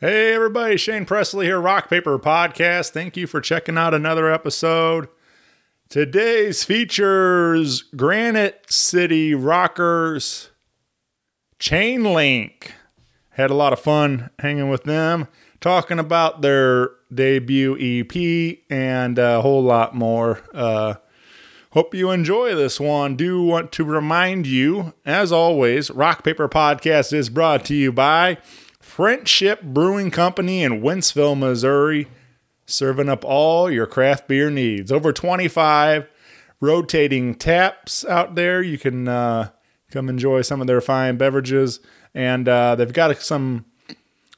Hey, everybody, Shane Presley here, Rock Paper Podcast. Thank you for checking out another episode. Today's features Granite City Rockers Chain Link. Had a lot of fun hanging with them, talking about their debut EP and a whole lot more. Uh, hope you enjoy this one. Do want to remind you, as always, Rock Paper Podcast is brought to you by Friendship Brewing Company in Wentzville, Missouri, serving up all your craft beer needs. Over 25 rotating taps out there. You can uh, come enjoy some of their fine beverages, and uh, they've got some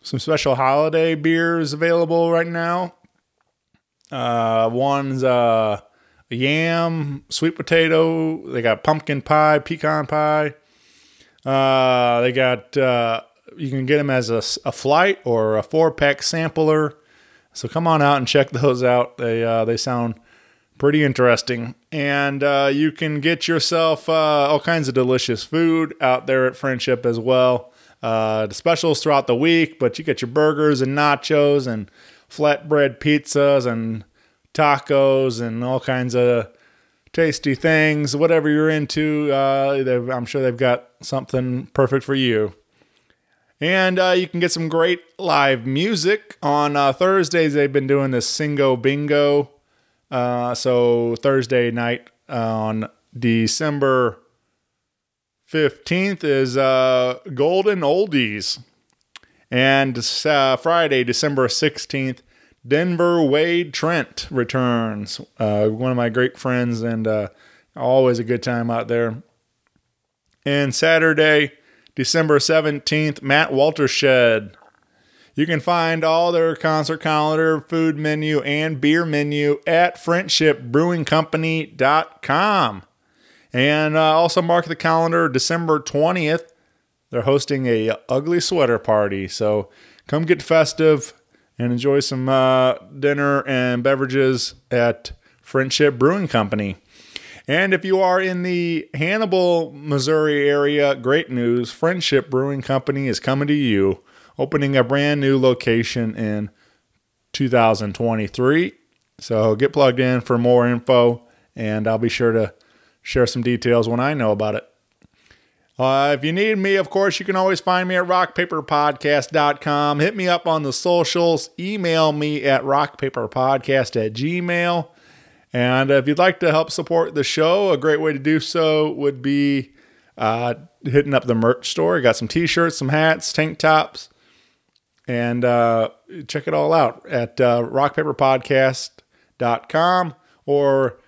some special holiday beers available right now. Uh, one's uh, yam, sweet potato. They got pumpkin pie, pecan pie. Uh, they got uh, you can get them as a, a flight or a four pack sampler. So come on out and check those out. They uh, they sound pretty interesting, and uh, you can get yourself uh, all kinds of delicious food out there at Friendship as well. Uh, the specials throughout the week, but you get your burgers and nachos and flatbread pizzas and tacos and all kinds of tasty things. Whatever you're into, uh, I'm sure they've got something perfect for you. And uh, you can get some great live music on uh, Thursdays. They've been doing this Singo Bingo. Uh, so Thursday night on December 15th is uh, Golden Oldies. And uh, Friday, December 16th, Denver Wade Trent returns. Uh, one of my great friends, and always a good time out there. And Saturday, December 17th, Matt Waltershed. You can find all their concert calendar, food menu, and beer menu at friendshipbrewingcompany.com. And uh, also mark the calendar December 20th. They're hosting a ugly sweater party. So come get festive and enjoy some uh, dinner and beverages at Friendship Brewing Company. And if you are in the Hannibal, Missouri area, great news. Friendship Brewing Company is coming to you, opening a brand new location in 2023. So get plugged in for more info, and I'll be sure to share some details when I know about it. Uh, if you need me, of course, you can always find me at rockpaperpodcast.com. Hit me up on the socials. Email me at rockpaperpodcast at gmail. And if you'd like to help support the show, a great way to do so would be uh, hitting up the merch store. I got some t shirts, some hats, tank tops, and uh, check it all out at uh, rockpaperpodcast.com or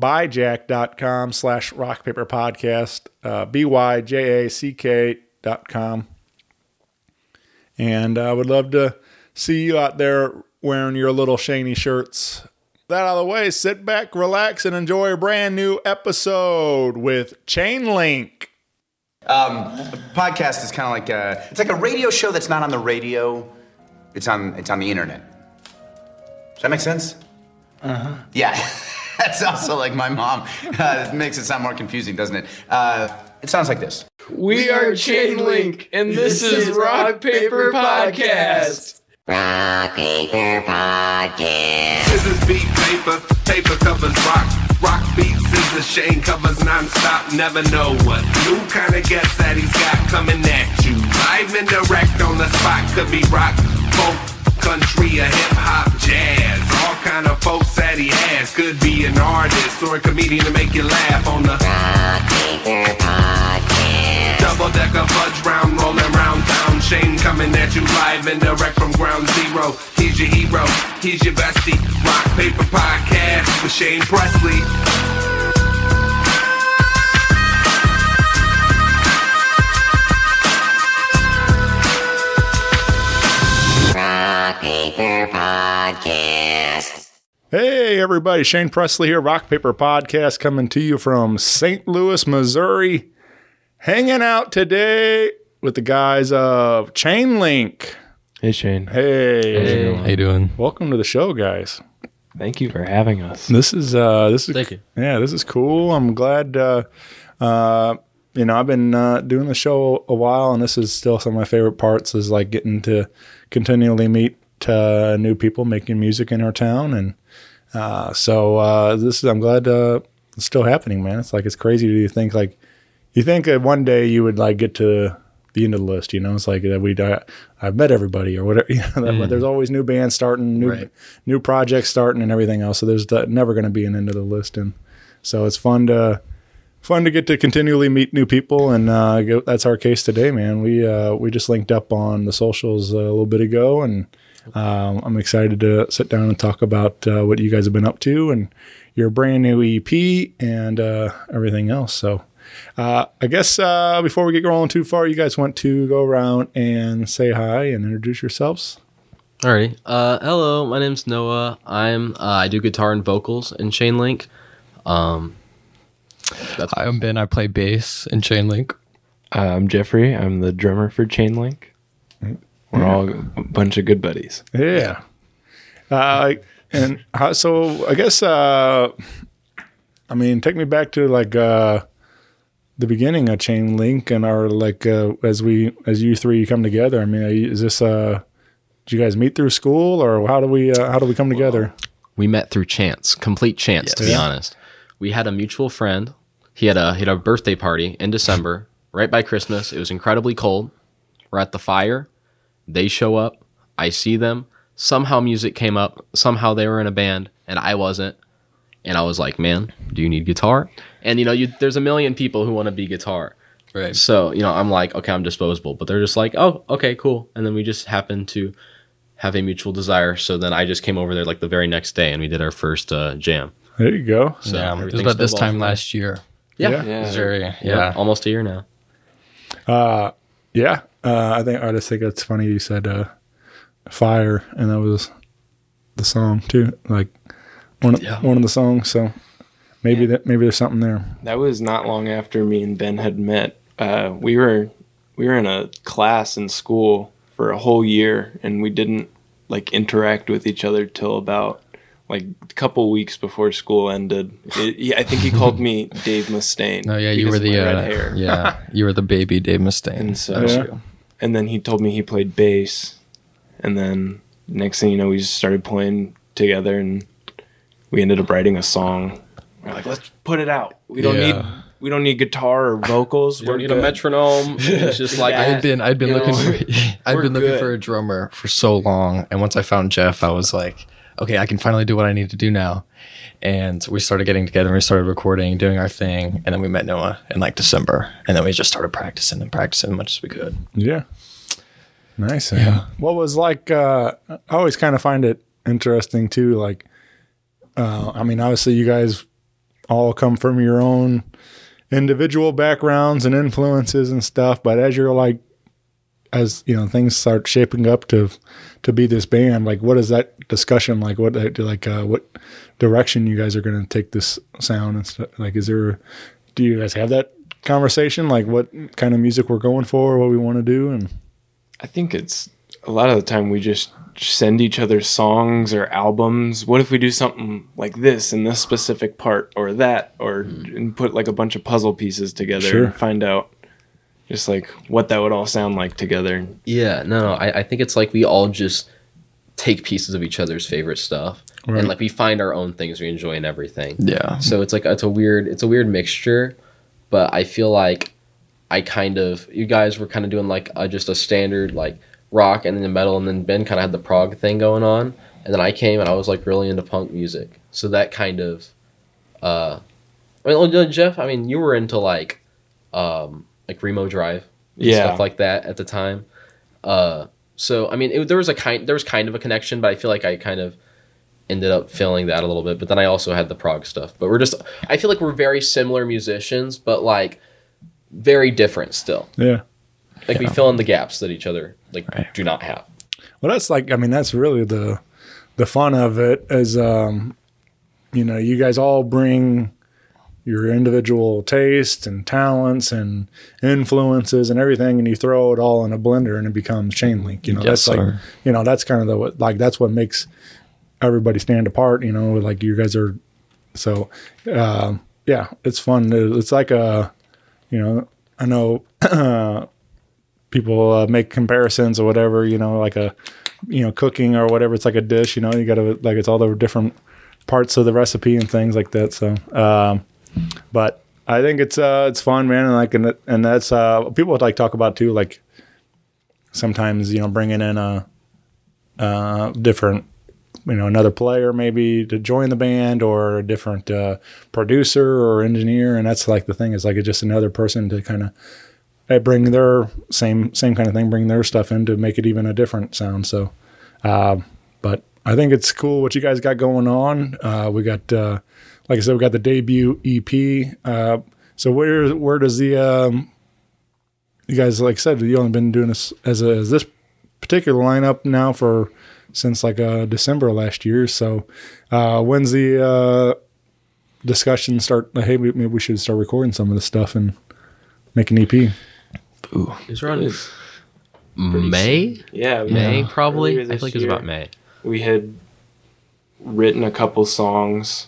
byjack.com slash rockpaperpodcast, uh, B-Y-J-A-C-K dot com. And I would love to see you out there wearing your little shiny shirts that out of the way, sit back, relax, and enjoy a brand new episode with Chainlink. Um, podcast is kind of like a it's like a radio show that's not on the radio. It's on it's on the internet. Does that make sense? Uh huh. Yeah, that's also like my mom. Uh, it makes it sound more confusing, doesn't it? Uh, it sounds like this. We are Chainlink, and this is Rock Paper Podcast. Rock Paper Podcast. This is beat paper, paper covers rock. Rock beats is the Shane covers non-stop. Never know what new kind of guest that he's got coming at you. Live and direct on the spot. Could be rock, folk, country, or hip hop, jazz. All kind of folks that he has. Could be an artist or a comedian to make you laugh on the Rock Paper. Double decker fudge round, rolling round town. Shane coming at you live and direct from ground zero. He's your hero, he's your bestie. Rock paper podcast with Shane Presley. Rock Paper Podcast. Hey, everybody. Shane Presley here, Rock Paper Podcast, coming to you from St. Louis, Missouri. Hanging out today with the guys of Chainlink. Hey Shane. Hey, How you doing? welcome to the show, guys. Thank you for having us. This is uh, this is Thank you. yeah, this is cool. I'm glad uh, uh, you know, I've been uh, doing the show a while, and this is still some of my favorite parts. Is like getting to continually meet uh, new people making music in our town, and uh, so uh, this is. I'm glad uh, it's still happening, man. It's like it's crazy to think like you think that one day you would like get to the end of the list. You know, it's like that we uh, I've met everybody or whatever. You know, that, but there's always new bands starting, new Right. new projects starting, and everything else. So there's the, never going to be an end of the list, and so it's fun to fun to get to continually meet new people, and uh, go, that's our case today, man. We uh, we just linked up on the socials a little bit ago, and um, I'm excited to sit down and talk about uh, what you guys have been up to and your brand new EP and uh, everything else. So. Uh, I guess uh, before we get rolling too far, you guys want to go around and say hi and introduce yourselves. Alrighty. Uh, hello, my name's Noah. I'm uh, I do guitar and vocals in Chainlink. Um, that's Hi, I'm Ben. I play bass in Chainlink. Uh, I'm Jeffrey. I'm the drummer for Chainlink. We're all a bunch of good buddies. Yeah. Uh, and how, so I guess, uh, I mean, take me back to like, uh, the beginning a Chain Link and our like, uh, as we, as you three come together, I mean, are is this, uh, do you guys meet through school or how do we, uh, how do we come together? we met through chance, complete chance, to be Yes. honest. We had a mutual friend. He had a he had a birthday party in December, right by Christmas. It was incredibly cold. We're at the fire. They show up. I see them. Somehow music came up. Somehow they were in a band, and I wasn't. And I was like, "Man, do you need guitar?" And you know, you, there's a million people who want to be guitar. Right. So, you know, I'm like, okay, I'm disposable. But they're just like, oh, okay, cool. And then we just happened to have a mutual desire. So then I just came over there like the very next day and we did our first uh, jam. There you go. So yeah. It was about this time last year. Yeah. Yeah. Yeah. It was very, yeah. Almost a year now. Uh, yeah. Uh, I think I just think it's funny you said, uh, fire and that was the song too. Like one of, Yeah. one of the songs. So maybe that, maybe there's something there. That was not long after me and Ben had met. Uh, we were we were in a class in school for a whole year, and we didn't like interact with each other till about like a couple weeks before school ended. It, yeah, I think he called me Dave Mustaine. No, yeah, you were the uh, red hair. yeah, you were the baby Dave Mustaine. And so- Yeah. and then he told me he played bass and then next thing you know we just started playing together and we ended up writing a song we're like let's put it out we don't need we don't need guitar or vocals we're don't need a metronome. It's just like I had been I'd been looking know, for I'd we're been looking good. for a drummer for so long, and once I found Jeff, I was like, okay, I can finally do what I need to do now. And we started getting together, and we started recording, doing our thing, and then we met Noah in like December, and then we just started practicing and practicing as much as we could. Yeah. Nice. Yeah. What was like, uh, I always kind of find it interesting too. Like, uh, I mean, obviously you guys all come from your own individual backgrounds and influences and stuff, but as you're like, as you know, things start shaping up to, to be this band, like what is that discussion? Like what, like, uh, what direction you guys are going to take this sound and stuff? Like, is there, do you guys have that conversation? Like what kind of music we're going for, what we want to do? And, i think it's a lot of the time we just send each other songs or albums what if we do something like this in this specific part or that or hmm. and put like a bunch of puzzle pieces together Sure. and find out just like what that would all sound like together Yeah, no, no. I, I think it's like we all just take pieces of each other's favorite stuff. Right. And like we find our own things we enjoy in everything. Yeah, So it's like it's a weird it's a weird mixture, but I feel like I kind of you guys were kind of doing like a, just a standard like rock and then metal, and then Ben kind of had the prog thing going on, and then I came and I was like really into punk music. So that kind of, uh, I mean, well, Jeff, I mean, you were into like, um, like Remo Drive, and Yeah. stuff like that at the time. Uh, so I mean, it, there was a kind there was kind of a connection, but I feel like I kind of ended up feeling that a little bit. But then I also had the prog stuff. But we're just I feel like we're very similar musicians, but like very different still. yeah. Like we fill in the gaps that each other like Right. do not have. Well, that's like I mean that's really the the fun of it is um you know you guys all bring your individual tastes and talents and influences and everything and you throw it all in a blender and it becomes chain link you know Yes, that's like you know that's kind of the like that's what makes everybody stand apart you know like you guys are so um yeah it's fun it's like a you know I know people uh, make comparisons or whatever. You know, like a you know cooking or whatever. It's like a dish. You know, you got to like it's all the different parts of the recipe and things like that. So, um, but I think it's uh it's fun, man, and like and, and that's uh people would like talk about too, like sometimes you know bringing in a uh different you know another player maybe to join the band or a different uh, producer or engineer and that's like the thing is like it's just another person to kind of they bring their same same kind of thing bring their stuff in to make it even a different sound so um, but i think it's cool what you guys got going on uh, we got uh, like i said we got the debut ep uh, so where where does the um, you guys like I said you only been doing this as, a, as this particular lineup now for since like uh December last year. So uh when's the uh discussion start hey maybe we should start recording some of this stuff and make an E EP. It's around May. Yeah, we- May probably. I this think it was about May. We had written a couple songs,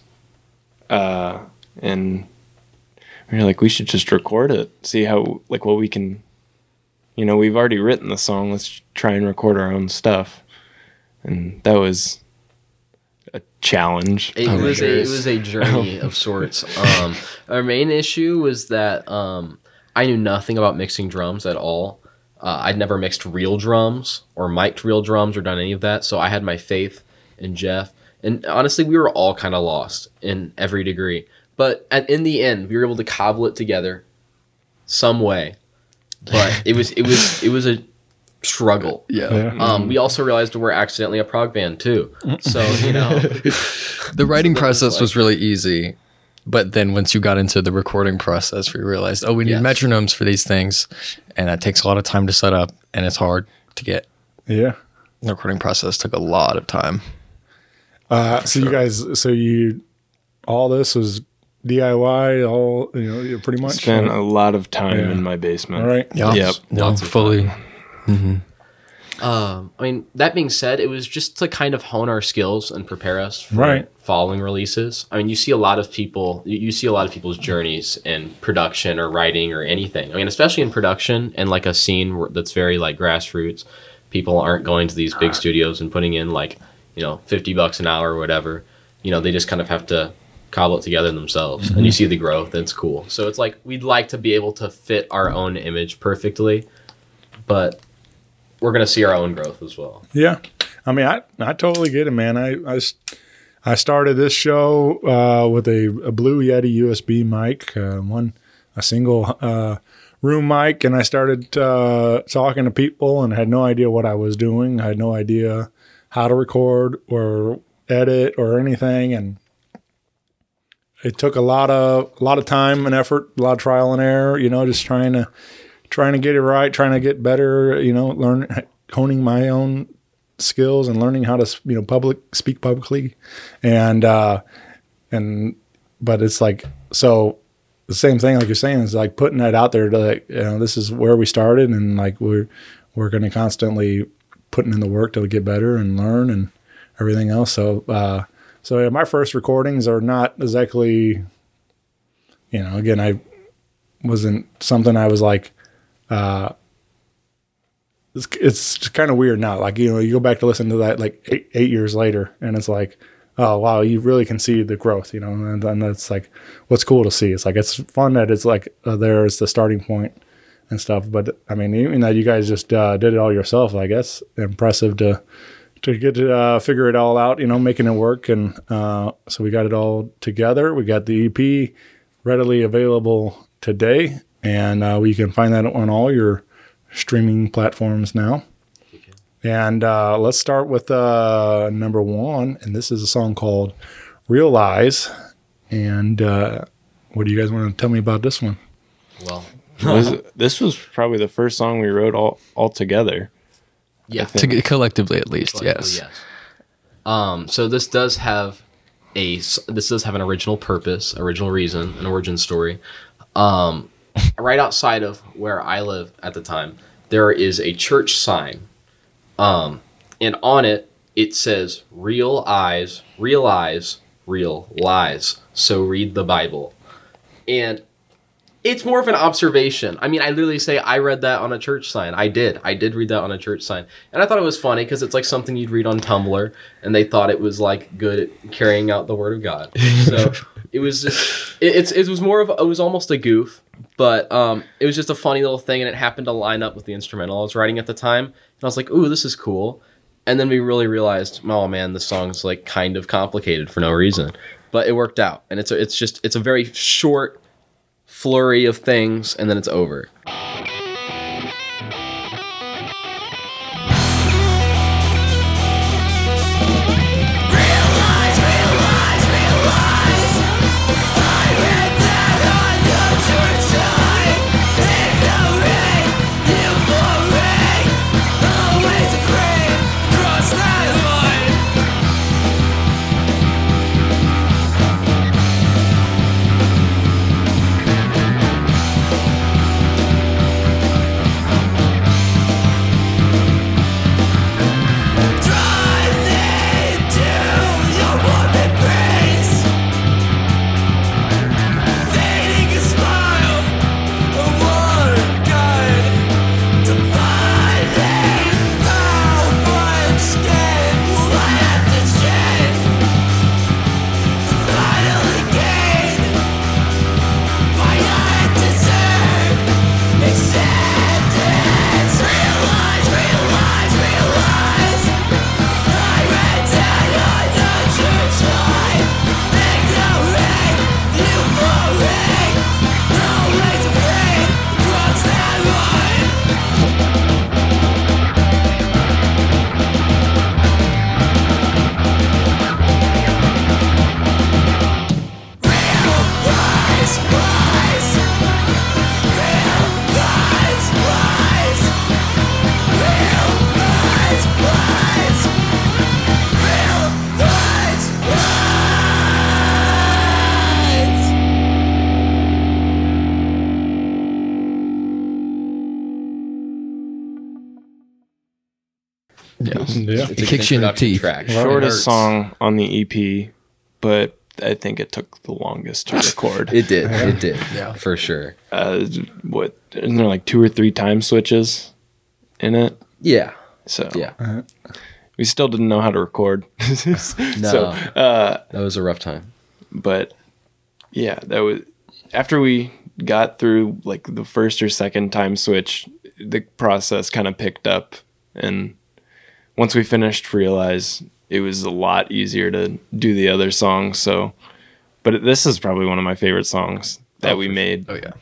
uh, and we were like, we should just record it, see how like what we can. You know, we've already written the song. Let's try and record our own stuff, and that was a challenge. It for was a it was a journey of sorts. Um, our main issue was that um, I knew nothing about mixing drums at all. Uh, I'd never mixed real drums or mic'd real drums or done any of that. So I had my faith in Jeff, and honestly, we were all kind of lost in every degree. But at, in the end, we were able to cobble it together some way. But it was it was it was a struggle. Yeah. Yeah. Um, we also realized we're accidentally a prog band too. So you know. The writing That was process like- was really easy. But then once you got into the recording process, we realized, oh, we need Yes. metronomes for these things. And that takes a lot of time to set up and it's hard to get. Yeah. The recording process took a lot of time. Uh so you guys so you all this was DIY all you know, you're pretty much spent a lot of time Yeah. in my basement. all right. Yeah. Yep. No, Lots of fully. Um, I mean, that being said, it was just to kind of hone our skills and prepare us for Right. following releases. I mean, you see a lot of people, you, see a lot of people's journeys in production or writing or anything. I mean, especially in production and like a scene that's very like grassroots. People aren't going to these big studios and putting in like, you know, 50 bucks an hour or whatever. You know, they just kind of have to cobble it together themselves and you see the growth. It's cool. So it's like we'd like to be able to fit our own image perfectly, but we're going to see our own growth as well. Yeah, I mean, I I totally get it, man. I, I, I started this show uh, with a, a Blue Yeti USB mic, uh, one a single uh, room mic, and I started uh, talking to people and had no idea what I was doing. I had no idea how to record or edit or anything, and it took a lot of a lot of time and effort, a lot of trial and error. You know, just trying to trying to get it right, trying to get better. You know, learn honing my own skills and learning how to you know public speak publicly, and uh, and but it's like so the same thing like you're saying is like putting that out there to like you know this is where we started and like we're we're going to constantly putting in the work to get better and learn and everything else. So uh, so yeah, my first recordings are not exactly you know again I wasn't something I was like it's, it's kind of weird now. Like, you know, you go back to listen to that like eight, eight years later and it's like, oh, wow, you really can see the growth, you know, and then that's like what's cool to see. It's like, it's fun that it's like uh, there is the starting point and stuff. But I mean, even that you guys just uh, did it all yourself, I guess, impressive to, to get to uh, figure it all out, you know, making it work. And uh, so we got it all together. We got the EP readily available today, and uh, we can find that on all your streaming platforms now. And uh, let's start with uh, number one, and this is a song called "Realize." And uh, what do you guys want to tell me about this one? Well, Was, this was probably the first song we wrote all, all together. yeah. To collectively, at least, Collectively, yes. Um, so this does have a s- this does have an original purpose, original reason, an origin story. Um, right outside of where I live at the time, there is a church sign, um, and on it it says "Real eyes, real eyes, real lies." So read the Bible, and it's more of an observation. I mean, I literally say I read that on a church sign. I did. I did read that on a church sign, and I thought it was funny because it's like something you'd read on Tumblr, and they thought it was like good at carrying out the word of God. So it was just it, it's it was more of it was almost a goof, but um, it was just a funny little thing, and it happened to line up with the instrumental I was writing at the time, and I was like, ooh, this is cool. And then we really realized, oh man, the song's like kind of complicated for no reason, but it worked out, and it's a, it's just it's a very short flurry of things and then it's over. Kicks you in the teeth. Track. Shortest song on the EP, but I think it took the longest to record. It did. It did. Yeah. For sure. uh, what isn't there like two or three time switches in it? Yeah. So Yeah. we still didn't know how to record. No. So, uh, that was a rough time. but yeah, that was after we got through like the first or second time switch, the process kind of picked up, and once we finished, realize it was a lot easier to do the other songs. So, but this is probably one of my favorite songs that we made. Oh yeah.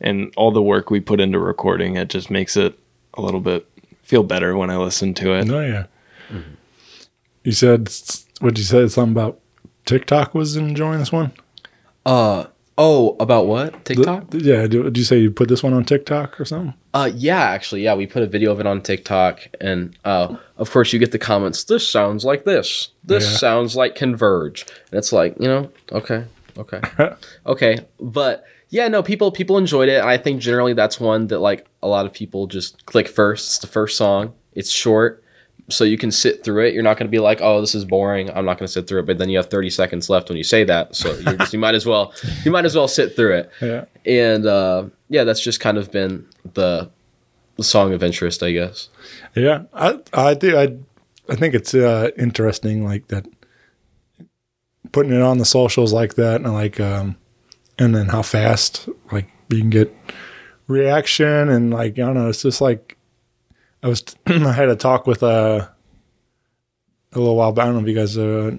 and all the work we put into recording it just makes it a little bit feel better when I listen to it. No, yeah. You said what did you said something about TikTok was enjoying this one. Uh oh, about what? TikTok? The- yeah. Did, you say you put this one on TikTok or something? Uh, yeah, actually, yeah, we put a video of it on TikTok, and uh, of course, you get the comments. This sounds like this. This Yeah. sounds like Converge, and it's like, you know, okay, okay, okay, but yeah, no, people people enjoyed it, I think generally that's one that like a lot of people just click first. It's the first song. It's short, so you can sit through it. You're not going to be like, oh, this is boring. I'm not going to sit through it. But then you have 30 seconds left when you say that, so you're just, you might as well you might as well sit through it Yeah. and uh, yeah, that's just kind of been the the song of interest, I guess. Yeah, I I do I I think it's uh, interesting like that putting it on the socials like that and like um and then how fast like you can get reaction and like I don't know it's just like I was I had a talk with uh a little while back I don't know if you guys uh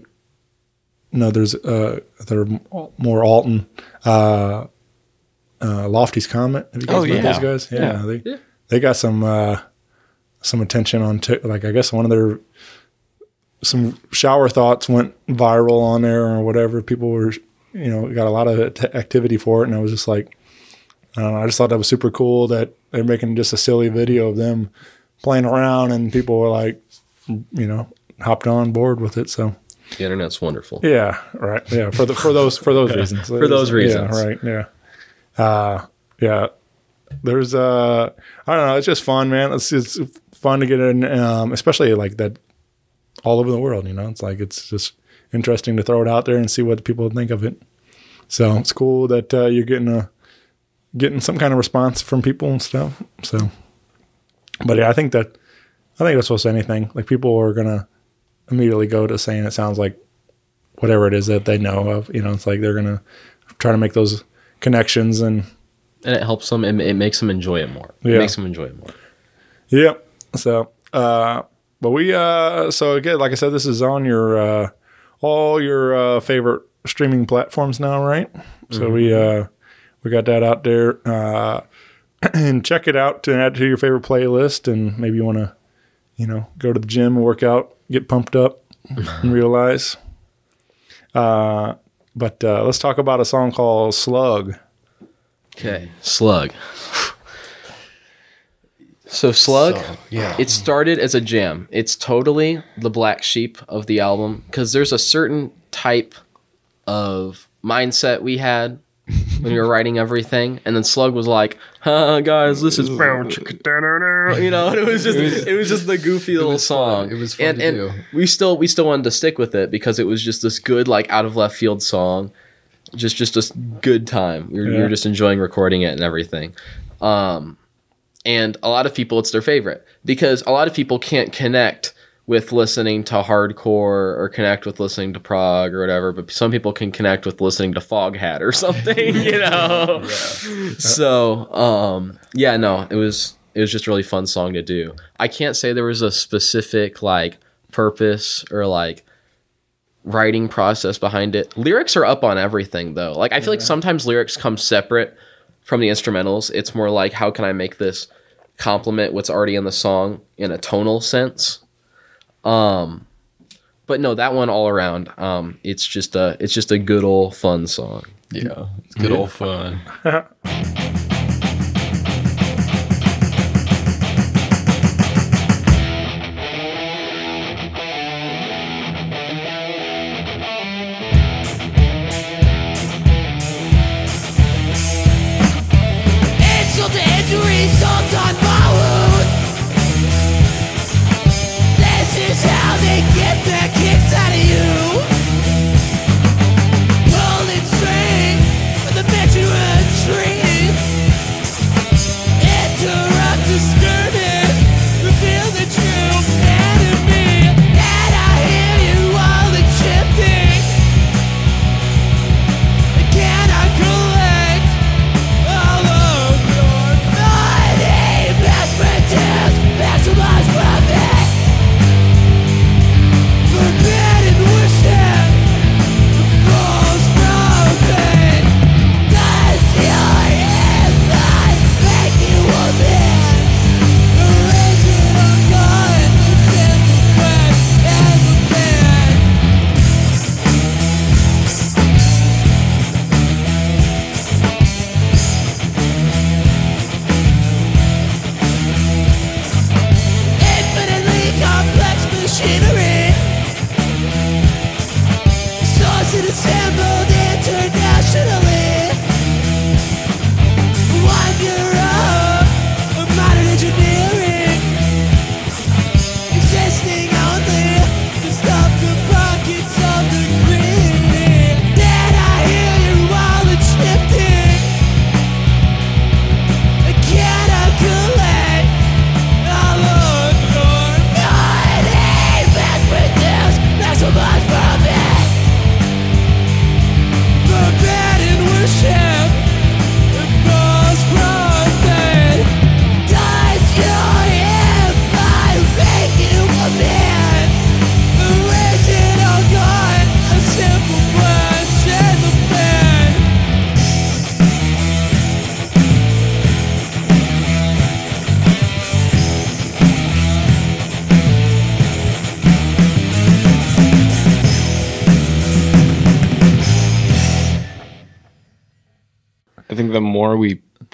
know there's uh they're more Alton uh uh Lofty's comment have you guys Oh, yeah. those guys yeah, Yeah. they Yeah. they got some uh some attention on Tik like I guess one of their some shower thoughts went viral on there or whatever. People were you know got a lot of t- activity for it, and I was just like, I don't know. I just thought that was super cool that they're making just a silly video of them playing around, and people were like, you know, hopped on board with it. So The internet's wonderful. yeah, right. Yeah, for the for those for those reasons. For those reasons. Yeah, right. Yeah. Uh yeah. There's uh I don't know, it's just fun, man. It's it's fun to get in um especially like that all over the world, you know. It's like it's just interesting to throw it out there and see what people think of it. So, it's cool that uh, you're getting a getting some kind of response from people and stuff. So, but yeah, I think that I think that's supposed to anything. Like people are gonna immediately go to saying it sounds like whatever it is that they know of. You know, it's like they're gonna try to make those connections and and it helps them. It, it makes them enjoy it more. It Yeah. makes them enjoy it more. Yep. So, uh, but we, uh, so again, like I said, this is on your, uh, all your, uh, favorite streaming platforms now, right? So we, uh, we got that out there, uh, and check it out to add to your favorite playlist. And maybe you want to, you know, go to the gym and work out, get pumped up and realize. Uh, but, uh, let's talk about a song called Slug. Okay. Slug. So Slug, So, yeah. it started as a jam. It's totally the black sheep of the album because there's a certain type of mindset we had when we were writing everything, and then Slug was like, "Huh, guys, this is you know," and it was just it was just the goofy little was fun. song. It was fun and, to and do. we still we still wanted to stick with it because it was just this good like out of left field song just just a good time. We were, we Yeah. were just enjoying recording it and everything. Um, and a lot of people, it's their favorite because a lot of people can't connect with listening to hardcore or connect with listening to prog or whatever. But some people can connect with listening to Foghat or something, you know. So um, yeah, no, it was it was just a really fun song to do. I can't say there was a specific like purpose or like writing process behind it. Lyrics are up on everything though. Like I feel like sometimes lyrics come separate from the instrumentals. It's more like how can I make this complement what's already in the song in a tonal sense. Um but no, that one all around um it's just a it's just a good old fun song. Yeah, it's good old fun.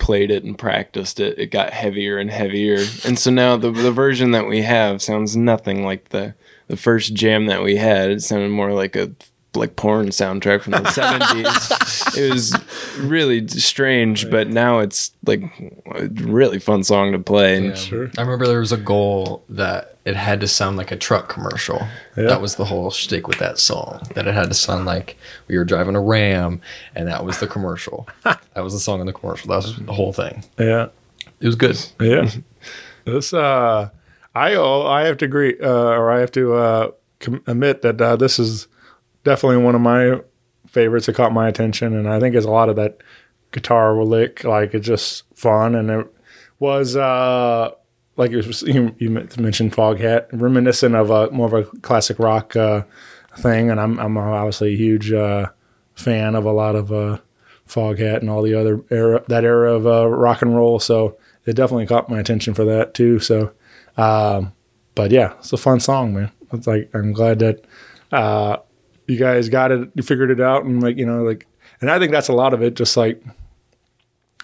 played it and practiced it, it got heavier and heavier. And so now the the version that we have sounds nothing like the the first jam that we had. It sounded more like a like porn soundtrack from the 70s. It was really strange, but now it's like a really fun song to play. And Sure. I remember there was a goal that it had to sound like a truck commercial. Yeah. That was the whole shtick with that song. That it had to sound like we were driving a Ram, and that was the commercial. that was the song in the commercial. That was the whole thing. Yeah. It was good. Yeah. this uh I oh, I have to agree uh or I have to uh com- admit that uh, this is definitely one of my favorites that caught my attention and I think it's a lot of that guitar lick like it's just fun and it was uh like you, you, mentioned Foghat reminiscent of a more of a classic rock uh thing and I'm I'm obviously a huge uh fan of a lot of uh Foghat and all the other era that era of uh, rock and roll. So it definitely caught my attention for that too. So, um, but yeah, it's a fun song, man. It's like I'm glad that uh, you guys got it, you figured it out, and like you know, like, and I think that's a lot of it. Just like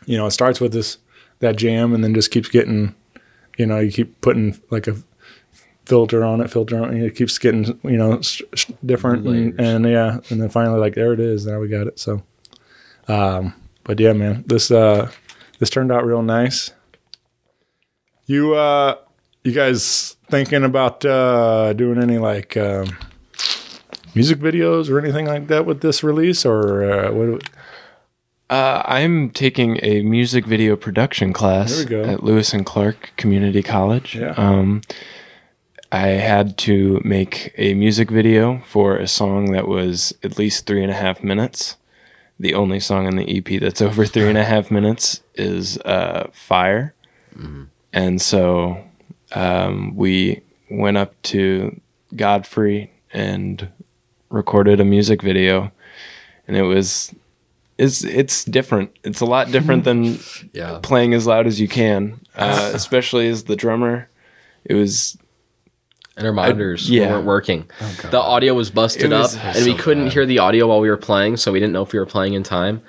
you know, it starts with this that jam, and then just keeps getting, you know, you keep putting like a filter on it, filter on it, and it keeps getting you know s- s- different, and, and yeah, and then finally like there it is, now we got it. So, um, but yeah, man, this uh, this turned out real nice. You uh, you guys thinking about uh, doing any like um, music videos or anything like that with this release, or uh, what? Uh, I'm taking a music video production class There we go. at Lewis and Clark Community College. Yeah. Um, I had to make a music video for a song that was at least three and a half minutes. The only song on the EP that's over three and a half minutes is uh, Fire. And so um, we went up to Godfrey and recorded a music video. And it was it's it's different. It's a lot different than Yeah. playing as loud as you can, uh, especially as the drummer. It was And our monitors yeah. weren't working. the audio was busted was- up, and we couldn't hear the audio while we were playing, so we didn't know if we were playing in time.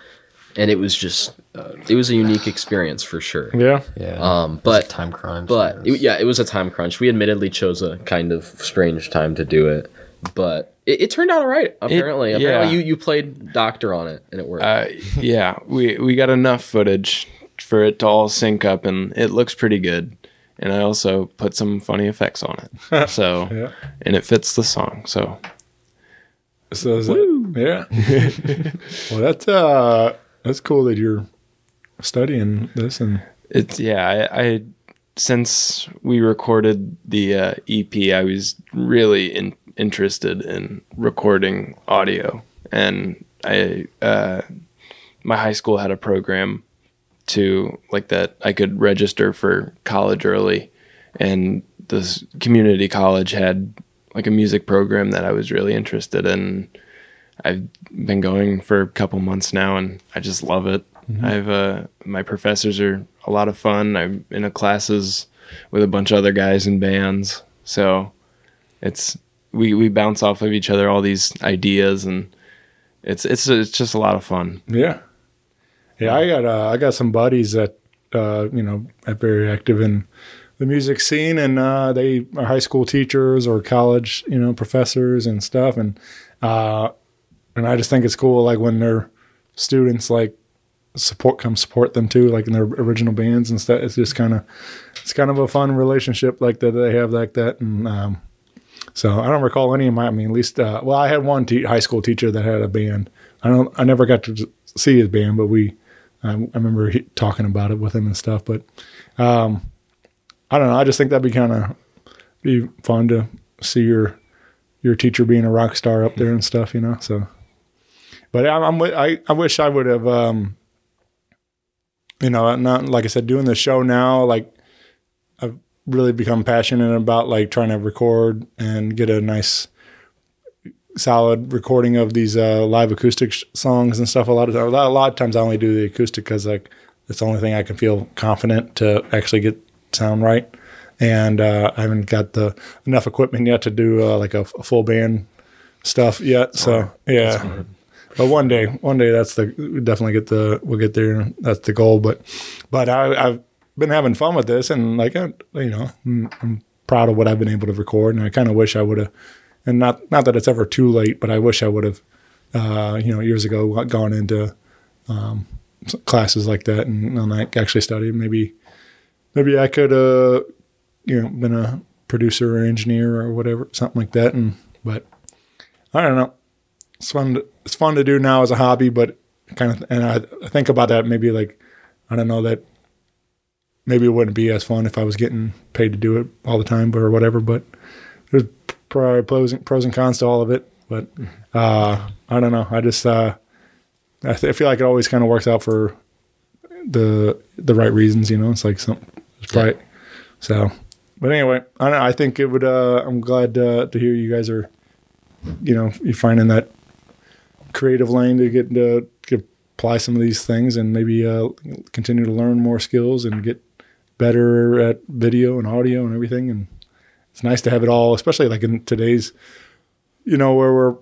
And it was just, it was a unique experience for sure. Yeah, Yeah. Um, but time crunch. but it, yeah, it was a time crunch. We admittedly chose a kind of strange time to do it, but it, it turned out all right. Apparently, yeah. apparently you you played doctor on it, and it worked. uh, yeah, we we got enough footage for it to all sync up, and it looks pretty good. And I also put some funny effects on it, so Yeah. and it fits the song. So so is that, yeah. well, that's uh, that's cool that you're studying this and it's yeah I, I since we recorded the uh, ep i was really in, interested in recording audio. And i uh, my high school had a program to like that i could register for college early. And this community college had like a music program that i was really interested in. I've been going for a couple months now, and I just love it. I've uh, my professors are a lot of fun. I'm in a classes with a bunch of other guys in bands, so it's we we bounce off of each other all these ideas, and it's it's it's just a lot of fun. Yeah, yeah. I got uh, I got some buddies that uh, you know are very active in the music scene, and uh, they are high school teachers or college you know professors and stuff, and uh, and I just think it's cool like when their students like support come support them too, like in their original bands and stuff. It's just kind of it's kind of a fun relationship like that they have like that, and um, so I don't recall any of my. I mean, at least uh, well, I had one te- high school teacher that had a band. I don't. I never got to see his band, but we. I, I remember he, talking about it with him and stuff. But um, I don't know. I just think that'd be kind of be fun to see your your teacher being a rock star up there and stuff. You know. So, but I'm, I'm I I wish I would have. Um, you know, not like I said, doing the show now, like really become passionate about like trying to record and get a nice solid recording of these uh, live acoustic sh- songs and stuff. A lot of a lot, a lot of times I only do the acoustic because like it's the only thing I can feel confident to actually get sound right. And uh, I haven't got the enough equipment yet to do uh, like a, a full band stuff yet. So yeah. But one day, one day that's the definitely get the we'll get there. That's the goal. But but I, I've been having fun with this, and like I, you know, I'm, I'm proud of what I've been able to record, and I kind of wish I would have and not not that it's ever too late, but I wish I would have, uh, you know, years ago gone into um, classes like that and, and like actually studied. Maybe maybe I could uh you know been a producer or engineer or whatever something like that. And but I don't know. It's fun. To, it's fun to do now as a hobby, but kind of and I, I think about that maybe like I don't know that maybe it wouldn't be as fun if I was getting paid to do it all the time or whatever. But there's probably pros and, pros and cons to all of it. But uh, I don't know. I just uh, I, th- I feel like it always kind of works out for the the right reasons. You know, it's like some it's right. So, but anyway, I don't know. I think it would. Uh, I'm glad uh, to hear you guys are, you know, you're finding that creative lane to get to get, apply some of these things and maybe uh, continue to learn more skills and get better at video and audio and everything. And it's nice to have it all, especially like in today's, you know, where we're.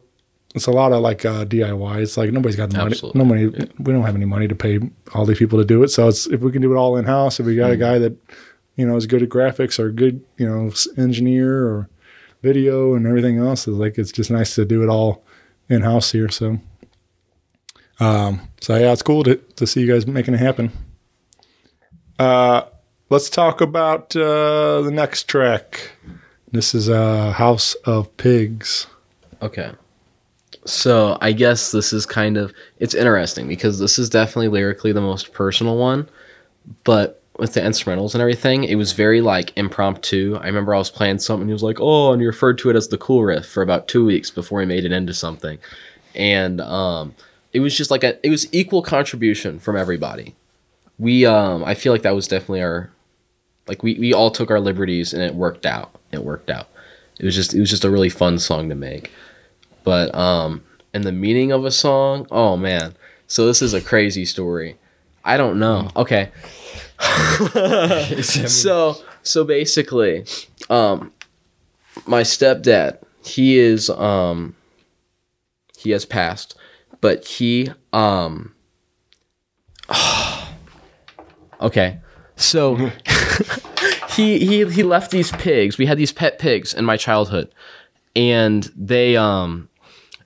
It's a lot of like uh, DIY. It's like nobody's got the money. Absolutely. Nobody. We don't have any money to pay all these people to do it. So it's if we can do it all in house. If we got a guy that, you know, is good at graphics or good, you know, engineer or video and everything else, it's like it's just nice to do it all in house here. So, um, so yeah, it's cool to to see you guys making it happen. Uh, let's talk about uh, the next track. This is uh, House of Pigs. Okay. So I guess this is kind of it's interesting because this is definitely lyrically the most personal one, but with the instrumentals and everything, it was very like impromptu. I remember I was playing something, and he was like, "Oh," and he referred to it as the cool riff for about two weeks before he made it into something, and um, it was just like a it was equal contribution from everybody. We um, I feel like that was definitely our like we we all took our liberties and it worked out. It worked out. It was just it was just a really fun song to make. But um and the meaning of a song? Oh man. So this is a crazy story. I don't know. Okay. So so basically um my stepdad he is um he has passed but he um okay so he he he left these pigs. We had these pet pigs in my childhood. And they um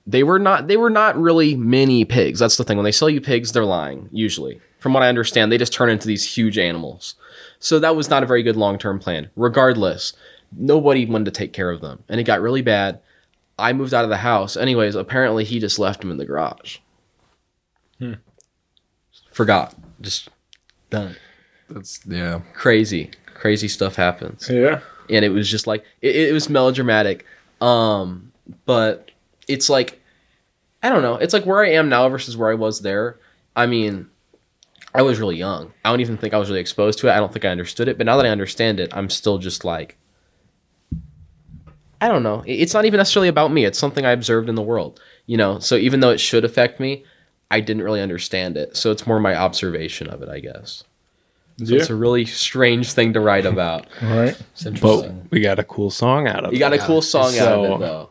they were not they were not really mini pigs. That's the thing. When they sell you pigs they're lying usually. From what i understand they just turn into these huge animals. So that was not a very good long-term plan. Regardless nobody wanted to take care of them. And it got really bad. I moved out of the house. Anyways apparently he just left them in the garage. Forgot. Just done That's yeah. crazy. Crazy stuff happens. Yeah. and it was just like it, it was melodramatic. Um but it's like i don't know. It's like where i am now versus where i was there. I mean i was really young. I don't even think i was really exposed to it. I don't think i understood it. But now that i understand it i'm still just like i don't know. It's not even necessarily about me. It's something i observed in the world you know? So even though it should affect me i didn't really understand it. So it's more my observation of it i guess so Yeah. it's a really strange thing to write about All right. It's But we got a cool song out of you it. You got a cool song out of it though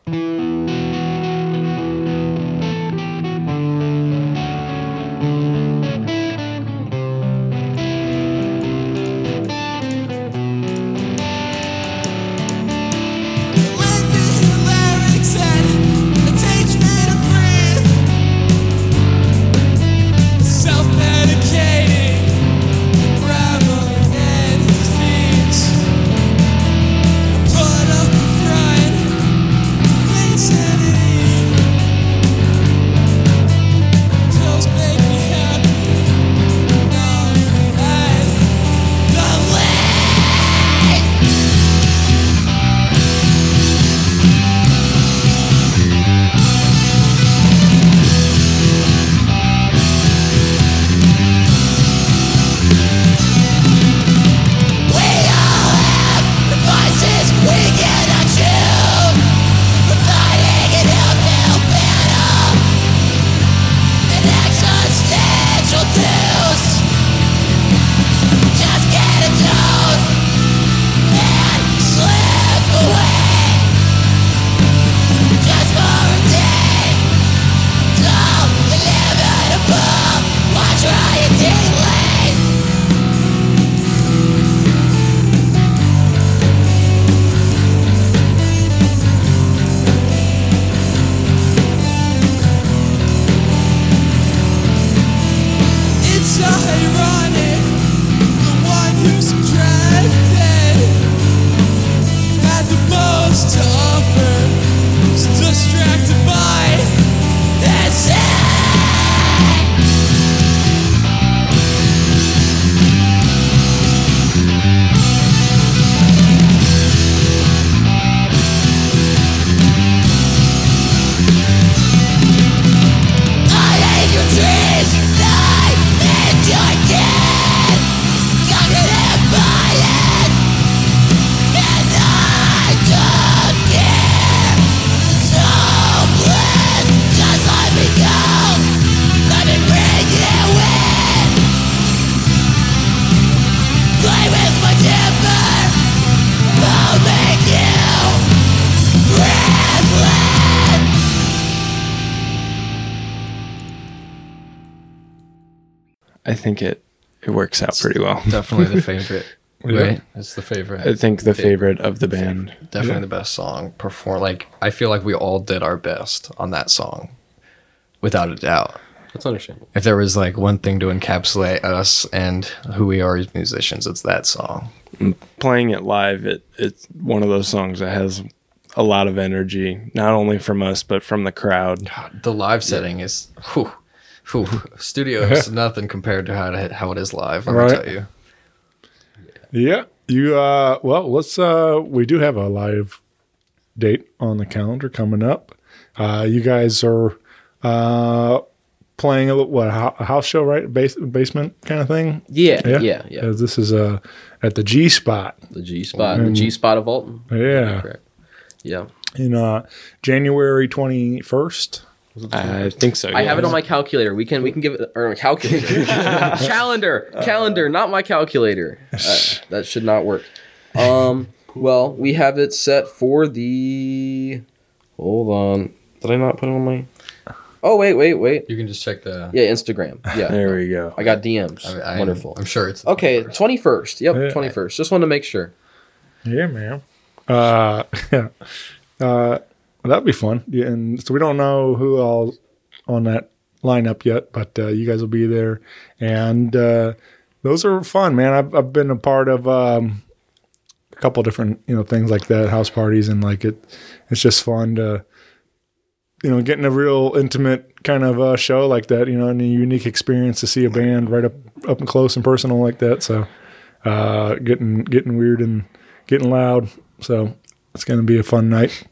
tougher, it's distracting. Works out pretty well. Definitely the favorite. Yeah. Right? It's the favorite. I think the favorite of the band. Definitely the best song. Perform like I feel like we all did our best on that song, without a doubt. That's understandable. If there was like one thing to encapsulate us and who we are as musicians, it's that song. Mm, playing it live, it it's one of those songs that has a lot of energy, not only from us but from the crowd. The live setting is, whew, whew. studio is nothing compared to how it, how it is live. I'm Right. gonna tell you. Yeah. You uh well, let's uh we do have a live date on the calendar coming up. Uh you guys are uh playing a little- what a house show, right? Base, basement kind of thing. Yeah, yeah, yeah. Uh, This is uh at the G spot. The G spot, the G spot of Alton. Yeah. Correct. Yeah. In uh January 21st. I think so. I have it on my calculator. We can we can give it or a calculator calendar calendar, not my calculator. Uh, that should not work. Um. Well, we have it set for the. Hold on. Did I not put it on my? Oh wait, wait, wait. You can just check the. Yeah, Instagram. Yeah, There we go. I got DMs. I, I'm- Wonderful. I'm sure it's Okay, twenty first. Yeah. Yep, twenty first. Just want to make sure. Yeah, man. Uh, yeah. Uh, that'd be fun. Yeah, and so we don't know who all on that lineup yet, but uh, you guys will be there, and uh, those are fun, man. I've I've been a part of um, a couple different you know things like that, house parties, and like it. It's just fun to you know getting a real intimate kind of uh, show like that, you know, and a unique experience to see a band right up up and close and personal like that. So uh, getting getting weird and getting loud. So it's to be a fun night.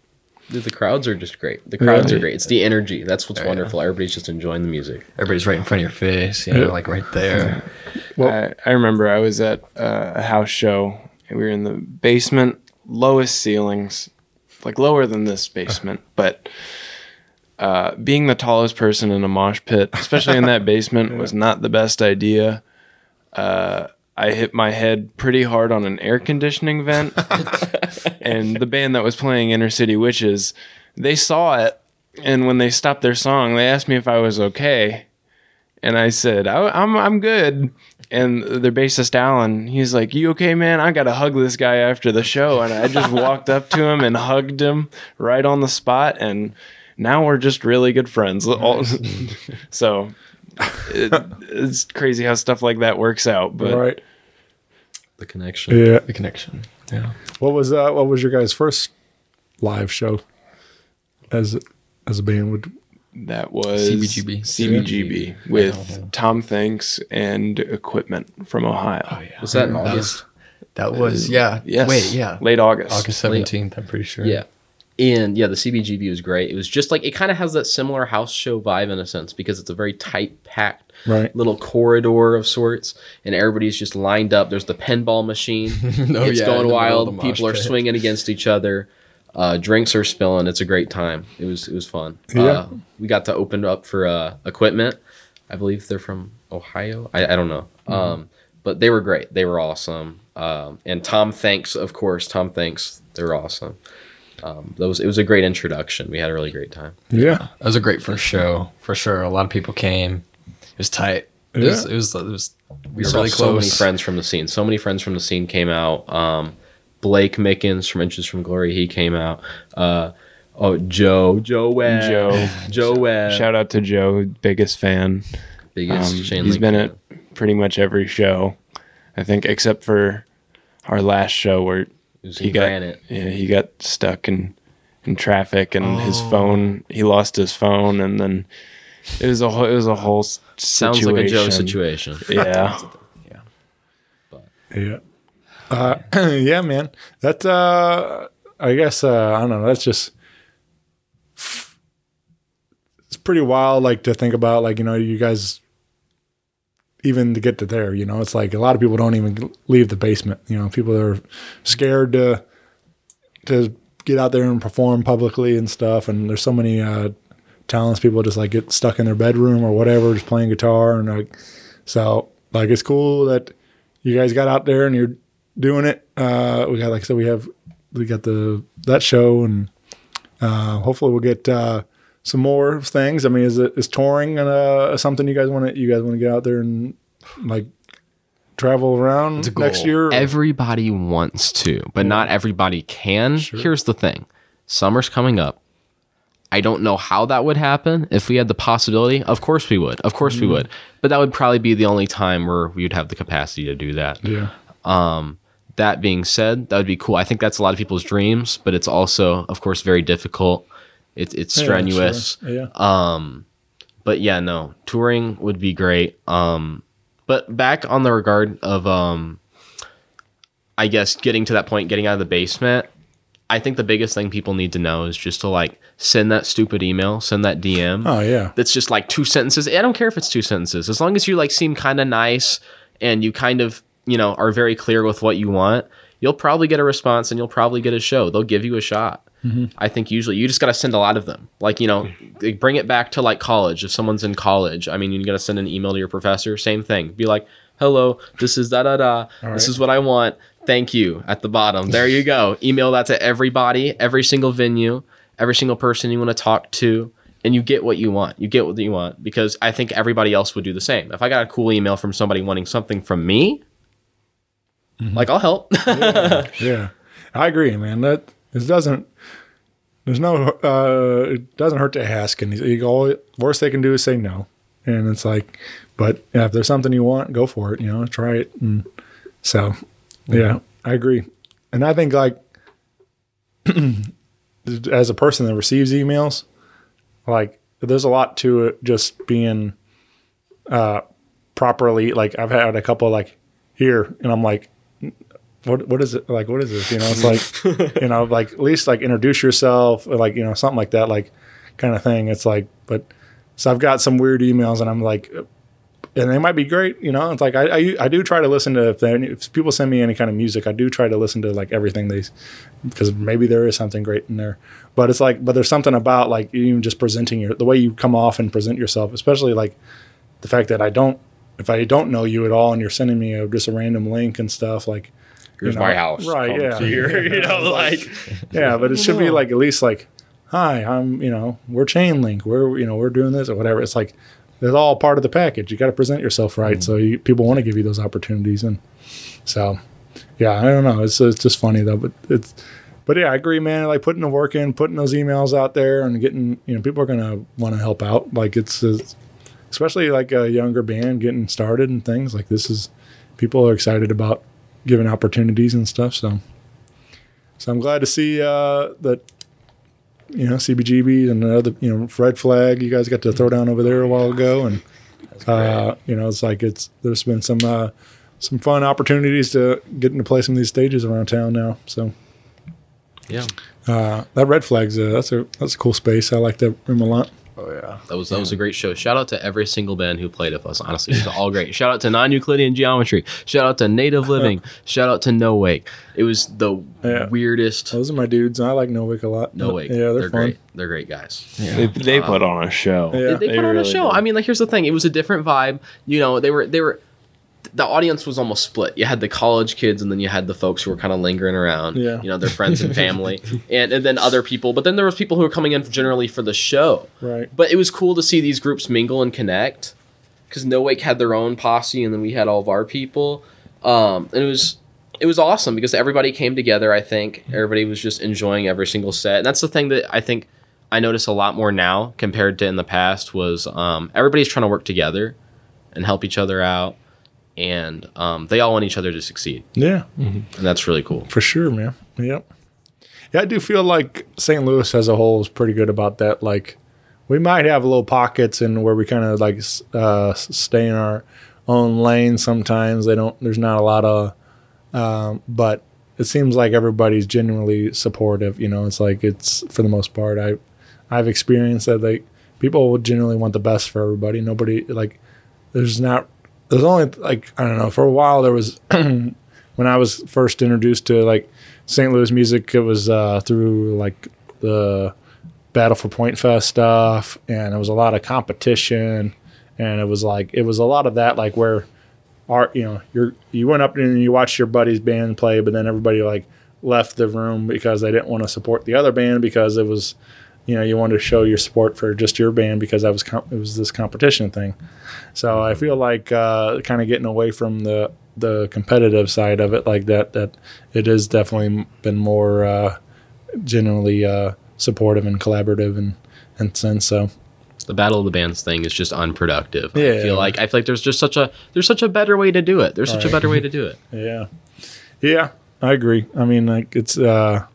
Dude, the crowds are just great. The crowds Yeah. are great. It's the energy. That's what's Yeah. wonderful. Everybody's just enjoying the music. everybody's right in front of your face. You know, Yeah. like right there. I, I remember I was at uh, a house show. We were in the basement, lowest ceilings, like lower than this basement. But uh, being the tallest person in a mosh pit, especially in that basement, was not the best idea. Uh, I hit my head pretty hard on an air conditioning vent, and the band that was playing Inner City Witches, they saw it, and when they stopped their song, they asked me if I was okay, and I said, I, "I'm I'm good." And their bassist Alan, he's like, "You okay, man? I gotta hug this guy after the show." And I just walked up to him and hugged him right on the spot, and now we're just really good friends. So it, it's crazy how stuff like that works out. But right? The connection. Yeah. The connection. Yeah. What was uh, what was your guys' first live show as as a band? Would that was CBGB. CBGB with Tom Thanks and equipment from Ohio. Oh yeah. Was that in That August? That was yeah. Yes. Wait, yeah. Late August. August seventeenth. I'm pretty sure. Yeah. And yeah, the CBGB was great. It was just like it kind of has that similar house show vibe in a sense because it's a very tight packed Right. little corridor of sorts, and everybody's just lined up. There's the pinball machine. Oh, it's yeah, going the middle of wild. People are pit. swinging against each other. Uh, drinks are spilling. It's a great time. It was it was fun. Yeah. Uh, we got to open up for uh, equipment. I believe they're from Ohio. I, I don't know. Mm-hmm. Um, but they were great. They were awesome. Um, and Tom Thanks, of course. Tom Thanks. They were awesome. Um, that was it was a great introduction. We had a really great time. yeah, That was a great first show for sure. A lot of people came. It was tight. It was. Yeah. It was. It was. We We were saw really so many friends from the scene. So many friends from the scene came out. Um, Blake Mickens from Inches from Glory, he came out. Uh, oh, Joe, Joe Webb, Joe. Joe Webb, Shout out to Joe, biggest fan. biggest Um, chain he's link been fan. at pretty much every show, I think, except for our last show where It was he in got Granite. yeah he got stuck in in traffic and his Oh. phone he lost his phone and then it was a whole it was a whole s- Sounds situation. like a Joe situation. Yeah, yeah, uh, yeah, man. That uh, I guess uh, I don't know. That's just it's pretty wild. Like to think about, like you know, you guys even to get to there. You know, it's like a lot of people don't even leave the basement. You know, people are scared to to get out there and perform publicly and stuff. And there's so many uh, talents. People just like get stuck in their bedroom or whatever, just playing guitar and like so. Like it's cool that you guys got out there and you're doing it. Uh, we got like I said, we have we got the that show and uh, hopefully we'll get uh, some more things. I mean, is it is touring uh, something you guys want to you guys want to get out there and like travel around next year? Everybody wants to, but not everybody can. Here's the thing summer's coming up. I don't know how that would happen. If we had the possibility, of course we would. Of course we Mm-hmm. would. But that would probably be the only time where we would have the capacity to do that. yeah. Um, That being said, that would be cool. I think that's a lot of people's dreams, but it's also, of course, very difficult. It, it's Yeah, strenuous. sure. Yeah. but yeah, no, touring would be great. Um, but back on the regard of, um, I guess getting to that point, getting out of the basement. I think the biggest thing people need to know is just to like send that stupid email, send that DM. oh yeah. That's just like two sentences. I don't care if it's two sentences, as long as you like seem kind of nice and you kind of you know are very clear with what you want. You'll probably get a response and you'll probably get a show. They'll give you a shot. I think usually you just got to send a lot of them. Like, you know, bring it back to like college. If someone's in college, I mean, you got to send an email to your professor. Same thing. Be like, hello, this is da da da. This is what I want. Thank you at the bottom. There you go. Email that to everybody, every single venue, every single person you want to talk to. And you get what you want. You get what you want because I think everybody else would do the same. If I got a cool email from somebody wanting something from me, mm-hmm. like I'll help. Yeah, I agree, man. That this doesn't. There's no. Uh, it doesn't hurt to ask, and you go. Worst they can do is say no, and it's like, but yeah, if there's something you want, go for it. You know, try it. And so, yeah, I agree, and I think like, as a person that receives emails, like there's a lot to it just being uh properly like I've had a couple like here and I'm like what what is it like what is this you know it's like you know like at least like introduce yourself or like you know something like that like kind of thing. It's like but so I've got some weird emails and I'm like and they might be great you know? It's like I I, I do try to listen to if, if people send me any kind of music I do try to listen to like everything they because maybe there is something great in there. But it's like but there's something about like even just presenting your the way you come off and present yourself especially like the fact that I don't if I don't know you at all and you're sending me a, just a random link and stuff like Here's you know, my house. right Come yeah. here. you know, like yeah but it should be like at least like hi i'm you know we're chain link we're you know we're doing this or whatever. It's like it's all part of the package. You got to present yourself right so you, people want to give you those opportunities and so yeah i don't know. It's, it's just funny though but it's but yeah i agree man. Like putting the work in putting those emails out there and getting you know people are gonna want to help out. Like it's, it's especially like a younger band getting started and things like this is people are excited about giving opportunities and stuff so so I'm glad to see uh, that you know CBGB and other you know Red Flag you guys got to throw down over there a while ago, and uh, you know it's like it's there's been some uh, some fun opportunities to get into play some of these stages around town now. So yeah. uh, that Red Flag's uh, that's a that's a cool space. I like that room a lot. Oh yeah. That was that was a great show. Shout out to every single band who played with us. Honestly, it's all great. Shout out to Non Euclidean Geometry. Shout out to Native Living. Shout out to No Wake. It was the Yeah. weirdest. Those are my dudes. I like No Wake a lot. No Wake. Yeah, they're, they're, fun. great. They're great guys. They, they put on a show. Yeah. They, put on a show. did. I mean, like here's the thing. It was a different vibe. You know, they were they were. The audience was almost split. You had the college kids, and then you had the folks who were kind of lingering around. Yeah. You know, their friends and family, and, and then other people. But then there was people who were coming in generally for the show. Right. But it was cool to see these groups mingle and connect because No Wake had their own posse and then we had all of our people. Um, and it was it was awesome because everybody came together. I think everybody was just enjoying every single set, and that's the thing that I think I notice a lot more now compared to in the past was um, everybody's trying to work together and help each other out, and um, they all want each other to succeed, Yeah. and that's really cool. For sure, man. Yep. Yeah, I do feel like St. Louis as a whole is pretty good about that. Like, we might have little pockets and where we kind of like uh, stay in our own lane. Sometimes they don't. There's not a lot of, um, but it seems like everybody's genuinely supportive. You know, it's like it's for the most part. I, I've experienced that like people would generally want the best for everybody. Nobody like there's not there's only like I don't know for a while there was when I was first introduced to like St. Louis music it was uh, through like the Battle for Point Fest stuff and it was a lot of competition and it was like it was a lot of that like where art you know you're you went up and you watched your buddy's band play but then everybody like left the room because they didn't want to support the other band because it was you know you wanted to show your support for just your band because that was com- it was this competition thing. So I feel like uh, kind of getting away from the the competitive side of it like that that it has definitely been more uh, generally uh, supportive and collaborative and and since so the battle of the bands thing is just unproductive. I Yeah. feel like I feel like there's just such a there's such a better way to do it. There's such a better way to do it. Yeah. Yeah, I agree. I mean, like it's, uh,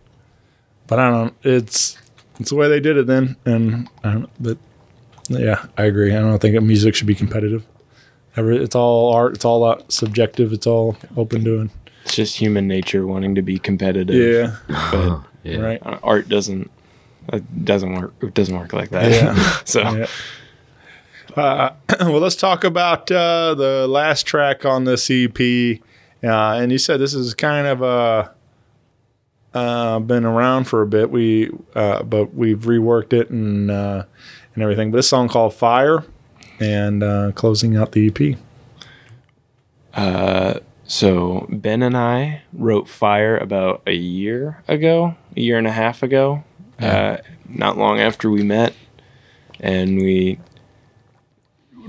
but I don't. It's it's the way they did it then, and I don't. But yeah, I agree. I don't think that music should be competitive. Every, it's all art. It's all uh, subjective. It's all open to it. It's just human nature wanting to be competitive. Yeah. But Yeah. Right. uh, art doesn't it doesn't work it doesn't work like that. Yeah. so Yeah. Uh, well, let's talk about uh, the last track on this EP. Uh, and you said this is kind of uh, uh, been around for a bit. We uh, but we've reworked it and uh, and everything. But this song called Fire, and uh, closing out the EP. So Ben and I wrote Fire about a year ago, a year and a half ago, uh, not long after we met, and we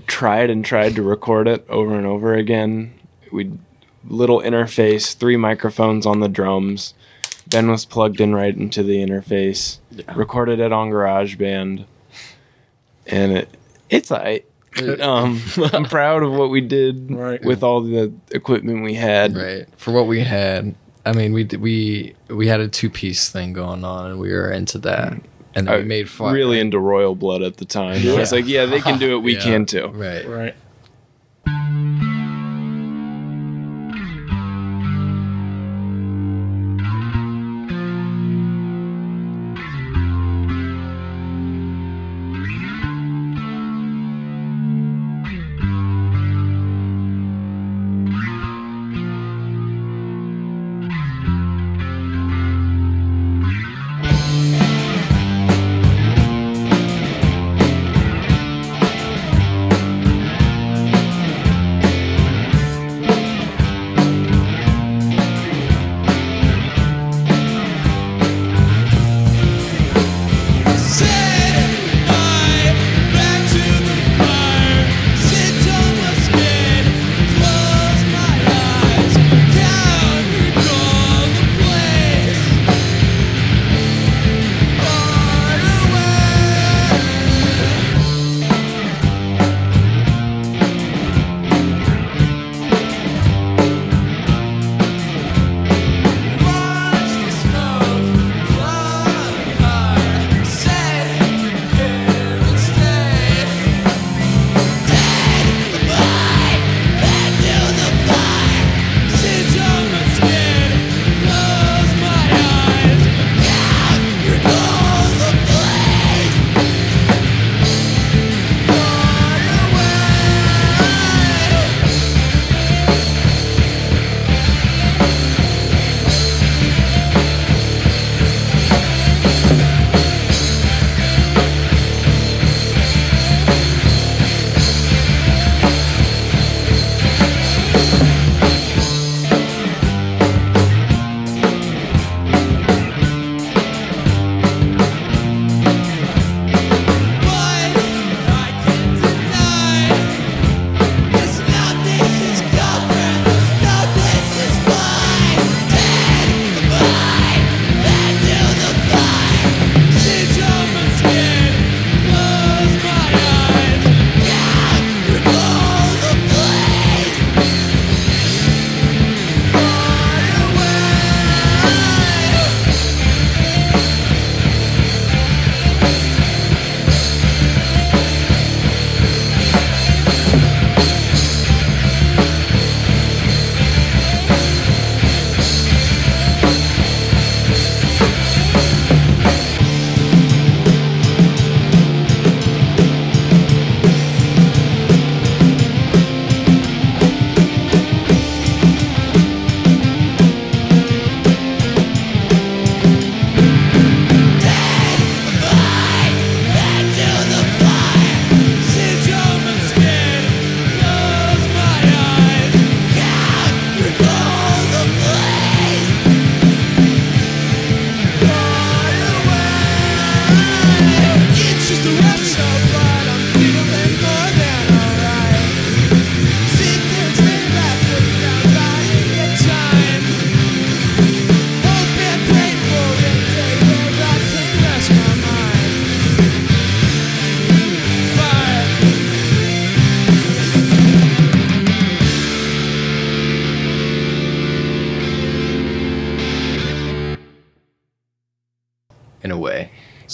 tried and tried to record it over and over again. We little interface, three microphones on the drums. Ben was plugged in right into the interface. Recorded it on GarageBand, and it it's I. Um, I'm proud of what we did Right. with all the equipment we had. Right. For what we had, I mean, we we we had a two piece thing going on, and we were into that, and then I we made fun. really into Royal Blood at the time. I was like, yeah, they can do it. We Yeah. can too. Right. Right.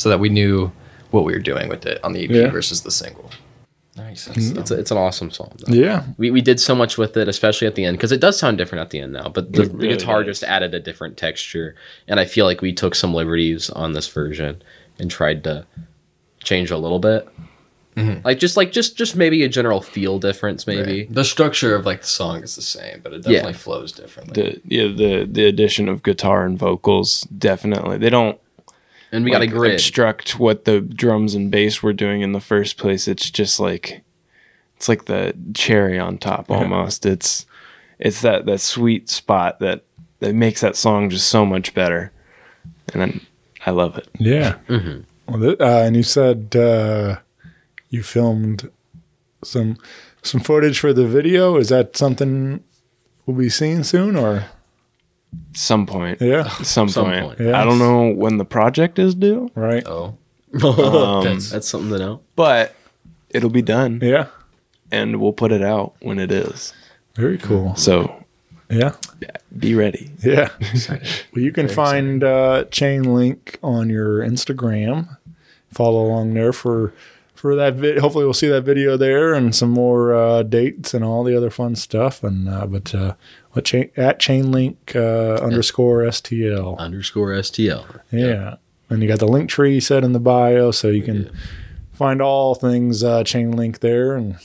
So that we knew what we were doing with it on the EP Yeah. versus the single. Nice. Mm-hmm. It's, a, it's an awesome song. though. Yeah. We, we did so much with it, especially at the end, because it does sound different at the end now. But the, the guitar does. just added a different texture, and I feel like we took some liberties on this version and tried to change a little bit, mm-hmm. like just like just just maybe a general feel difference, maybe. The structure of like the song is the same, but it Yeah. definitely flows differently. The yeah the the addition of guitar and vocals definitely they don't And we like, got a grid. obstruct what the drums and bass were doing in the first place. It's just like it's like the cherry on top almost. It's it's that that sweet spot that that makes that song just so much better, and I, I love it. Yeah. Well, th- uh, and you said uh, you filmed some some footage for the video. Is that something we'll be seeing soon, or Some point, yeah? some, Some point. point. Yeah. I don't know when the project is due, Right. oh, that's, that's something to know. but it'll be done, Yeah. and we'll put it out when it is. Very cool. So Yeah. be ready. Yeah. well, you can find uh, Chain Link on your Instagram. Follow along there for for that vid. Hopefully, we'll see that video there and some more uh, dates and all the other fun stuff. And uh, but uh, what chain at Chainlink uh, underscore STL. Underscore STL. Yeah. And you got the link tree set in the bio, so you can find all things uh, chain link there. And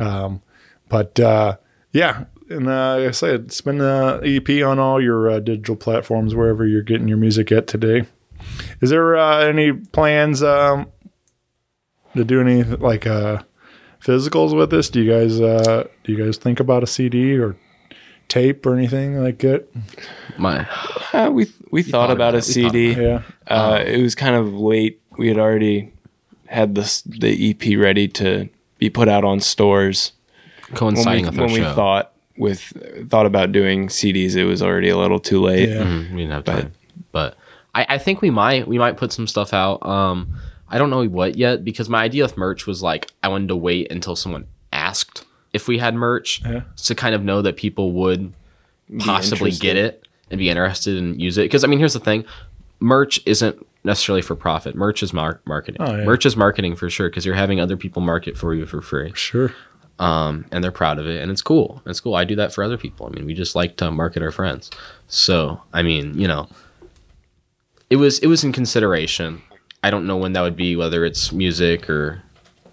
um, but uh, yeah, and uh, like I said, been uh, EP on all your uh, digital platforms wherever you're getting your music at today. Is there uh, any plans um, to do any like uh, physicals with this? Do you guys uh, do you guys think about a CD or tape or anything like that? My Uh, we we thought, thought about, about a it. We thought CD. Yeah. Uh, it was kind of late. We had already had this the EP ready to be put out on stores. When coinciding we, with our when we show. thought with thought about doing CDs, it was already a little too late. Yeah. Mhm, we didn't have But- time. But I, I think we might we might put some stuff out. Um, I don't know what yet because my idea with merch was like I wanted to wait until someone asked if we had merch Yeah. to kind of know that people would possibly interested. get it and be interested and use it. Because I mean, here's the thing: merch isn't necessarily for profit. Merch is mar- marketing. Oh, yeah. Merch is marketing for sure because you're having other people market for you for free Sure. um, and they're proud of it, and it's cool. It's cool. I do that for other people. I mean, we just like to market our friends. So, I mean, you know, it was it was in consideration. I don't know when that would be, whether it's music or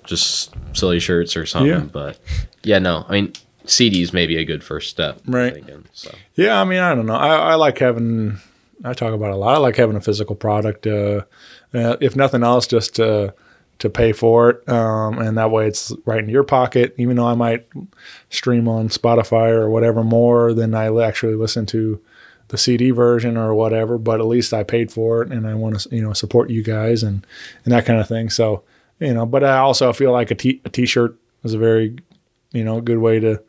just silly shirts or something. Yeah. But yeah, no, I mean, CDs may be a good first step. Right. thinking, so Yeah, I mean, I don't know. I, I like having. I talk about it a lot. I like having a physical product. Uh, uh, if nothing else, just to to pay for it, um, and that way it's right in your pocket. Even though I might stream on Spotify or whatever more than I actually listen to the CD version or whatever, but at least I paid for it, and I want to you know support you guys and and that kind of thing. So you know, but I also feel like a t a t-shirt is a very you know good way to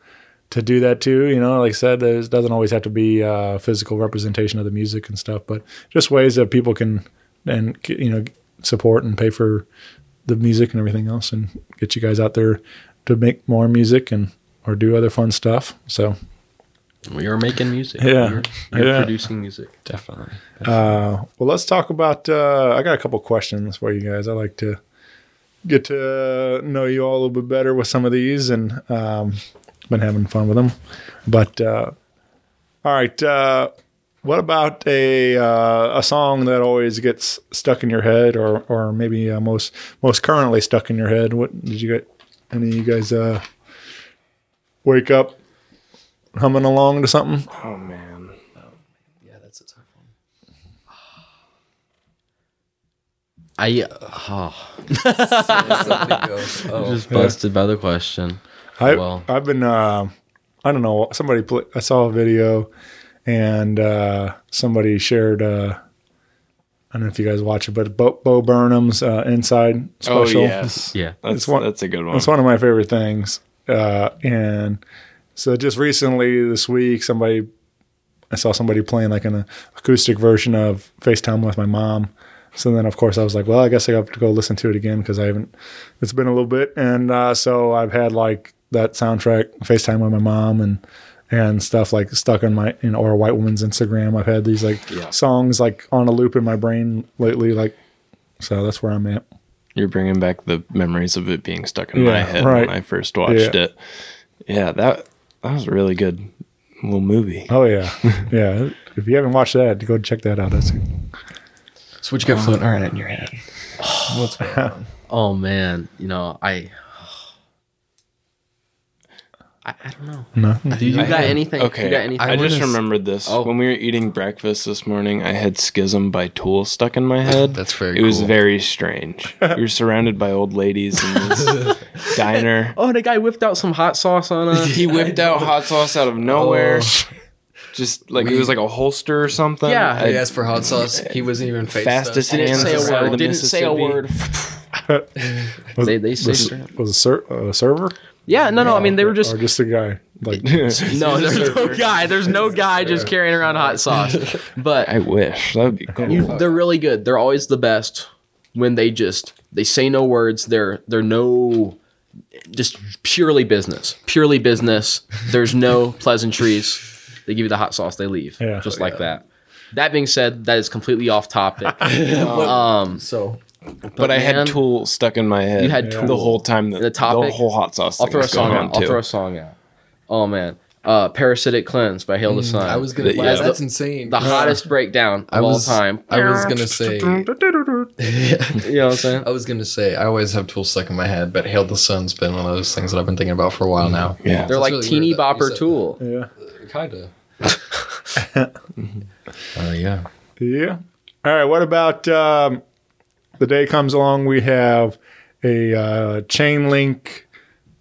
to do that too. You know, like I said, there doesn't always have to be a physical representation of the music and stuff, but just ways that people can and you know support and pay for the music and everything else, and get you guys out there to make more music and or do other fun stuff. So we are making music. Yeah. We're, we're Yeah. producing music. definitely. Uh, well, let's talk about. Uh, I got a couple questions for you guys. I like to get to know you all a little bit better with some of these, and um, been having fun with them. But uh, all right, uh, what about a uh, a song that always gets stuck in your head, or or maybe uh, most most currently stuck in your head? What did you get? Any of you guys uh, wake up humming along to something? Oh man. Yeah, that's a tough one. I oh, oh, just busted by the question. I, Well. I've been, uh, I don't know, somebody, pl- I saw a video and uh, somebody shared, uh, I don't know if you guys watch it, but Bo, Bo Burnham's uh, Inside Oh special. yes. Yeah. That's It's one- that's a good one. It's one of my favorite things. Uh, and so just recently this week, somebody, I saw somebody playing like an acoustic version of FaceTime with my mom. So then, of course, I was like, well, I guess I have to go listen to it again because I haven't, it's been a little bit. And uh, so I've had like that soundtrack, FaceTime with my mom and, and stuff like stuck on my, you know, or a white woman's Instagram. I've had these like songs like on a loop in my brain lately, like So that's where I'm at. You're bringing back the memories of it being stuck in my head right. when I first watched Yeah. it. Yeah, that that was a really good little movie. Oh yeah, yeah. If you haven't watched that, go check that out. That's So what you got floating around in your head? What's going on? Oh man, you know I. I, I don't know. no. Dude, you I got had- anything? Okay, You got anything? I just wanna remembered this. Oh. When we were eating breakfast this morning, I had Schism by Tool stuck in my head. That's very It was very strange. we were surrounded by old ladies in this diner. oh, the guy whipped out some hot sauce on us. He whipped out hot sauce out of nowhere. Oh. Just like it was like a holster or something. Yeah. I- He asked for hot sauce. He wasn't even face Fastest us. didn't say a this side of word. the Didn't say a word. Was, They- they say was, was a, ser- a server? Yeah, no, no. I mean, they were just or just a guy. Like no. There's no guy. There's no guy just carrying around hot sauce. But I wish that would be cool. You, they're really good. They're always the best when they just they say no words. They're they're no just purely business. Purely business. There's no pleasantries. They give you the hot sauce, they leave. Yeah. Just like that. That being said, that is completely off topic. um So but I man, had Tool stuck in my head. You had the Tool. whole time. That The topic- the whole hot sauce. I'll throw a song on out. I'll throw a song out. Oh man. Uh Parasitic Cleanse by Hail the Sun. I was gonna. Yeah. Yeah, that's insane. the hottest breakdown of I was, all time. I was gonna say. You know what I'm saying? I was gonna say. I always have Tool stuck in my head, but "Hail the Sun's been one of those things that I've been thinking about for a while now. Yeah. They're That's like really teeny weird that you bopper said tool. yeah, Kind of. Oh yeah. yeah. All right. What about um, the day comes along? We have a uh, chain link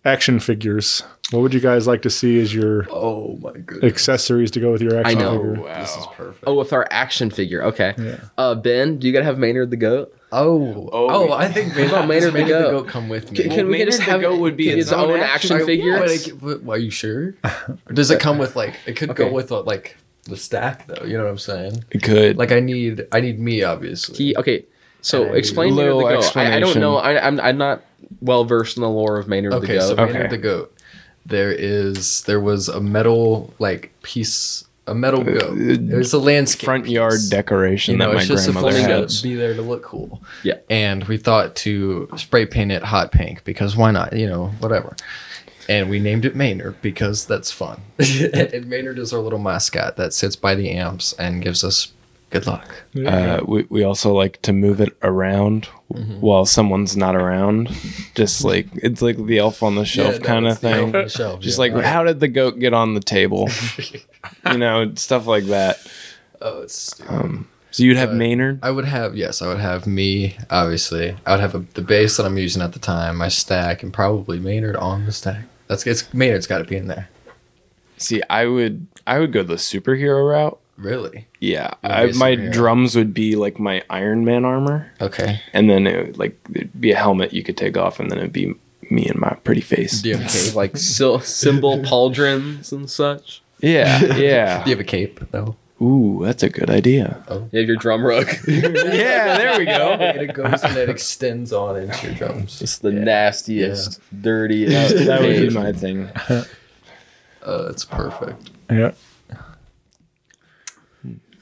action figures. What would you guys like to see as your Oh my goodness. accessories to go with your action know. figure? This is perfect. Oh, with our action figure. Okay. Uh, Ben, do you gotta have Maynard the goat? Oh, oh, I think maybe about Maynard the Goat? come with me. Can, can we Maynard just the have Goat would be his its own own action action- figure? But I- are you sure? Or does it come with like? It could Okay. go with uh, like the stack though. You know what I'm saying? It could. Like I need, I need me obviously. He okay. So And explain Maynard the goat. I, I don't know. I, I'm I'm not well versed in the lore of Maynard the Okay, goat. so Maynard Okay. the goat. There is there was a metal like piece, a metal uh, goat. Uh, it was a landscape front yard piece. decoration You know, that my it's just a grandmother flamingo had. to be there to look cool. Yeah. And we thought to spray paint it hot pink because why not? You know, whatever. And we named it Maynard because that's fun. and Maynard is our little mascot that sits by the amps and gives us good luck. Uh, we, we also like to move it around Mm-hmm. while someone's not around. Just like it's like the elf on the shelf Yeah, kind of it's the elf thing. the shelf, Just yeah. like how did the goat get on the table? you know, stuff like that. Oh, it's stupid. So you'd have But Maynard. I would have yes, I would have me. Obviously, I would have a, the bass that I'm using at the time, my stack, and probably Maynard on the stack. That's it's Maynard's got to be in there. See, I would I would go the superhero route. Really? Yeah, I, my superhero. drums would be like my Iron Man armor, Okay. and then it would, like it'd be a helmet you could take off, and then it'd be me and my pretty face. Do you have a cape? like sil- cymbal pauldrons and such. Yeah, yeah. Do you have a cape though? Ooh, that's a good idea. You have your drum rug. yeah, there we go. And it goes and it extends on into your drums. It's the nastiest, dirtiest. That, that would be my thing. Uh, it's perfect. Yeah.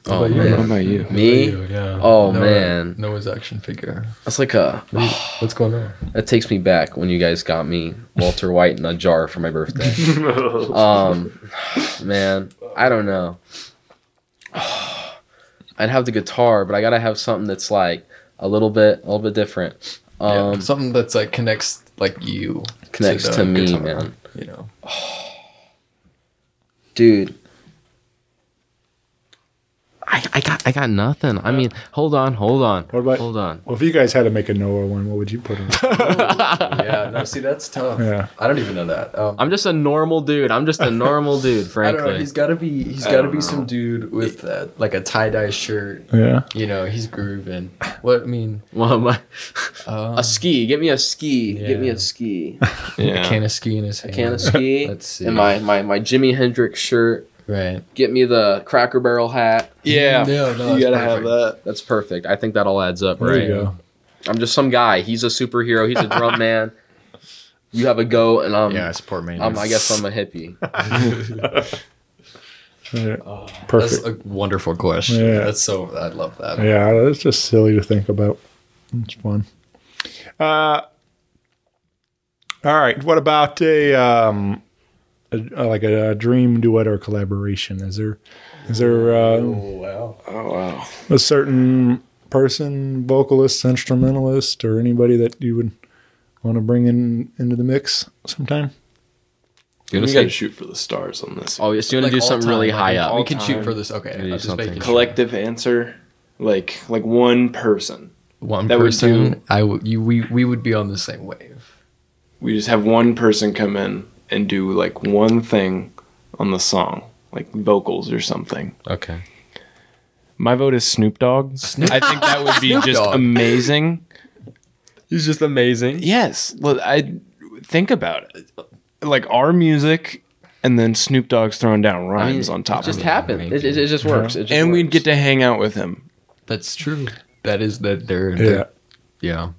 Oh, What man. about you? Me? Yeah. Oh, Noah- man. Noah's action figure. That's like a. What's going on? That takes me back when you guys got me Walter White in a jar for my birthday. um, man, I don't know. I'd have the guitar, but I gotta have something that's like a little bit, a little bit different. yeah, Um, something that's like connects like you connects the to me, guitar, man. You know. dude. I, I got I got nothing. I mean, hold on, hold on, What about- hold on. Well, if you guys had to make a Noah one, what would you put in? it? yeah. No, see, that's tough. Yeah. I don't even know that. Um, I'm just a normal dude. I'm just a normal dude, I don't know. frankly. He's got to be. He's got to be some dude with uh, like a tie dye shirt. yeah. You know, he's grooving. What I mean, Well, my, um, a ski. Get me a ski. Get me a ski. yeah. a can of ski in his hand. Can of ski. Let's see. And my, my my Jimi Hendrix shirt. Right. Get me the Cracker Barrel hat. Yeah, No, no, you gotta have that. That's perfect. I think that all adds up, There right? you go. I'm just some guy. He's a superhero. He's a drum man. You have a goat, and I'm. Yeah, I support Maynard. I'm guess I'm a hippie. Yeah. That's Perfect. a wonderful question. Yeah. That's so. I love that. Yeah, it's just silly to think about. It's fun. Uh, all right. What about a um, a, like a, dream duet or collaboration? Is there is there uh, Oh wow. a certain person, vocalist, instrumentalist, or anybody that you would want to bring in into the mix sometime? You We gonna got to shoot for the stars on this. Oh, yes, you want to do all something really high like, up. We all can shoot for this. Okay, I'm just something. making sure. Collective answer, like like one person. one that would person. do- I w- you we we would be on the same wave. We just have one person come in and do like one thing on the song, like vocals or something. Okay. My vote is Snoop Dogg. I think that would be just Dogg. amazing. He's just amazing. Yes. Well, I think about it. Like our music, and then Snoop Dogg's throwing down I mean, rhymes on top it just of it. happened. It, it, it just works. It just And we'd get to hang out with him. That's true. That is that they're, Yeah. they're yeah.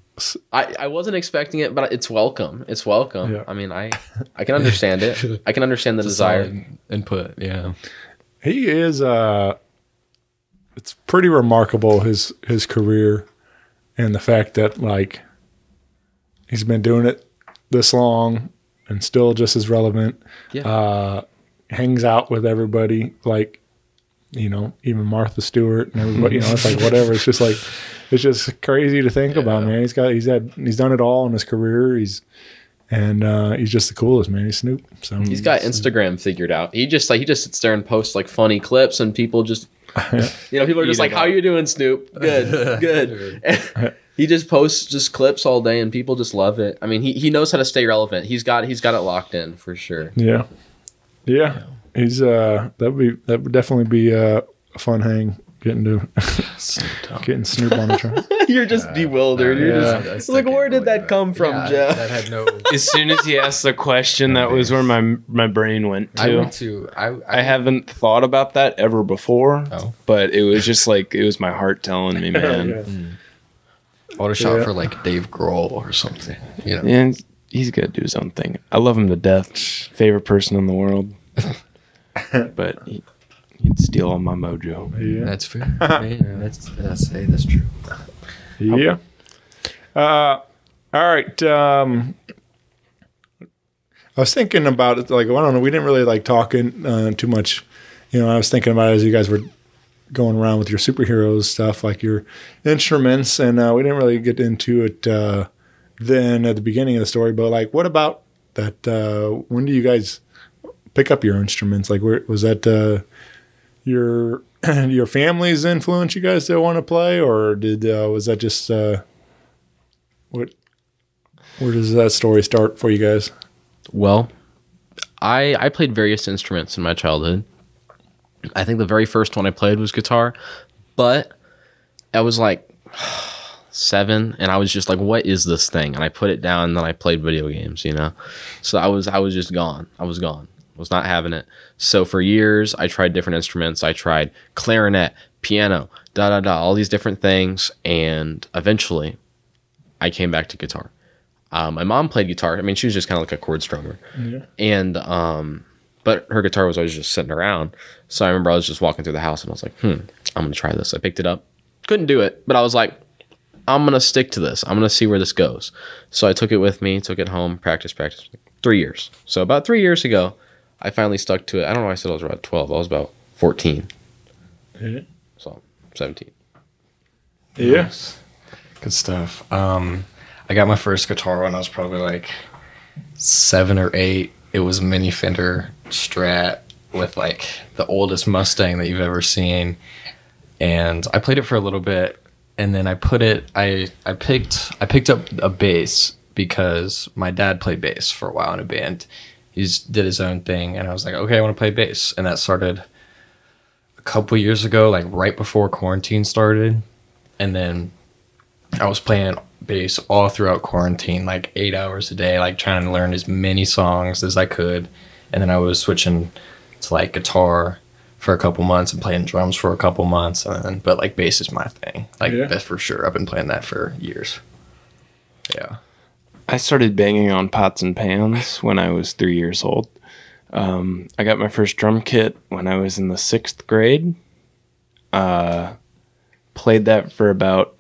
I, I wasn't expecting it, but it's welcome. It's welcome. Yeah. I mean, I I can understand it. I can understand the desire. Solid input. Yeah. He is. Uh, it's pretty remarkable his his career, and the fact that like he's been doing it this long and still just as relevant. Yeah. Uh, hangs out with everybody, like you know, even Martha Stewart and everybody. You know, it's like whatever. It's just like it's just crazy to think about, man. He's got he's had he's done it all in his career. He's and uh, he's just the coolest, man. He's Snoop. So He's got Instagram figured out. He just like he just sits there and posts like funny clips, and people just, you know, people are just like, it "How up. you doing, Snoop? Good, good." he just posts just clips all day, and people just love it. I mean, he, he knows how to stay relevant. He's got he's got it locked in for sure. Yeah. Yeah. He's uh that would be that would definitely be uh, a fun hang getting to getting Snoop on the train. You're just bewildered. You're Yeah. just like, where did that come from, Yeah, Jeff? That had no. As soon as he asked the question, that was where my my brain went to. I to. went to. I I, I haven't thought about that ever before, Oh. but it was just like it was my heart telling me, man. I would have shot Yeah. for like Dave Grohl or something. You know. And he's got to do his own thing. I love him to death. Favorite person in the world, but he, he'd steal all my mojo. Yeah. That's fair. yeah, that's that's hey, that's true. Yeah. Uh all right. Um I was thinking about it like I don't know, we didn't really like talking uh, too much. You know, I was thinking about it as you guys were going around with your superheroes stuff, like your instruments, and uh, we didn't really get into it uh, then at the beginning of the story. But like, what about that? Uh, when do you guys pick up your instruments? Like, where was that? Uh, your your family's influence you guys to want to play, or did uh, was that just uh, what? Where does that story start for you guys? Well, I I played various instruments in my childhood. I think the very first one I played was guitar, but I was like seven, and I was just like, "What is this thing?" And I put it down, and then I played video games. You know, so I was I was just gone. I was gone. Was not having it. So for years, I tried different instruments. I tried clarinet, piano, da da da, all these different things, and eventually, I came back to guitar. Um, my mom played guitar. I mean, she was just kind of like a chord strummer and um but her guitar was always just sitting around. So i remember i was just walking through the house and i was like hmm i'm gonna try this. I picked it up. Couldn't do it but i was like i'm gonna stick to this. I'm gonna see where this goes. So i took it with me took it home practice practice. Three years. So about three years ago i finally stuck to it i don't know why i said i was about 12 i was about 14 Yeah. so 17 Yes. Good stuff. Um, I got my first guitar when I was probably like seven or eight. It was a mini Fender Strat with like the oldest Mustang that you've ever seen, and I played it for a little bit, and then I put it. I I picked I picked up a bass because my dad played bass for a while in a band. He just did his own thing, and I was like, okay, I want to play bass, and that started a couple years ago, like right before quarantine started, and then I was playing bass all throughout quarantine, like eight hours a day, like trying to learn as many songs as I could. And then I was switching to like guitar for a couple months and playing drums for a couple months. And then, but like bass is my thing. Like Yeah. that's for sure. I've been playing that for years. Yeah. I started banging on pots and pans when I was three years old. Um, I got my first drum kit when I was in the sixth grade. Uh, played that for about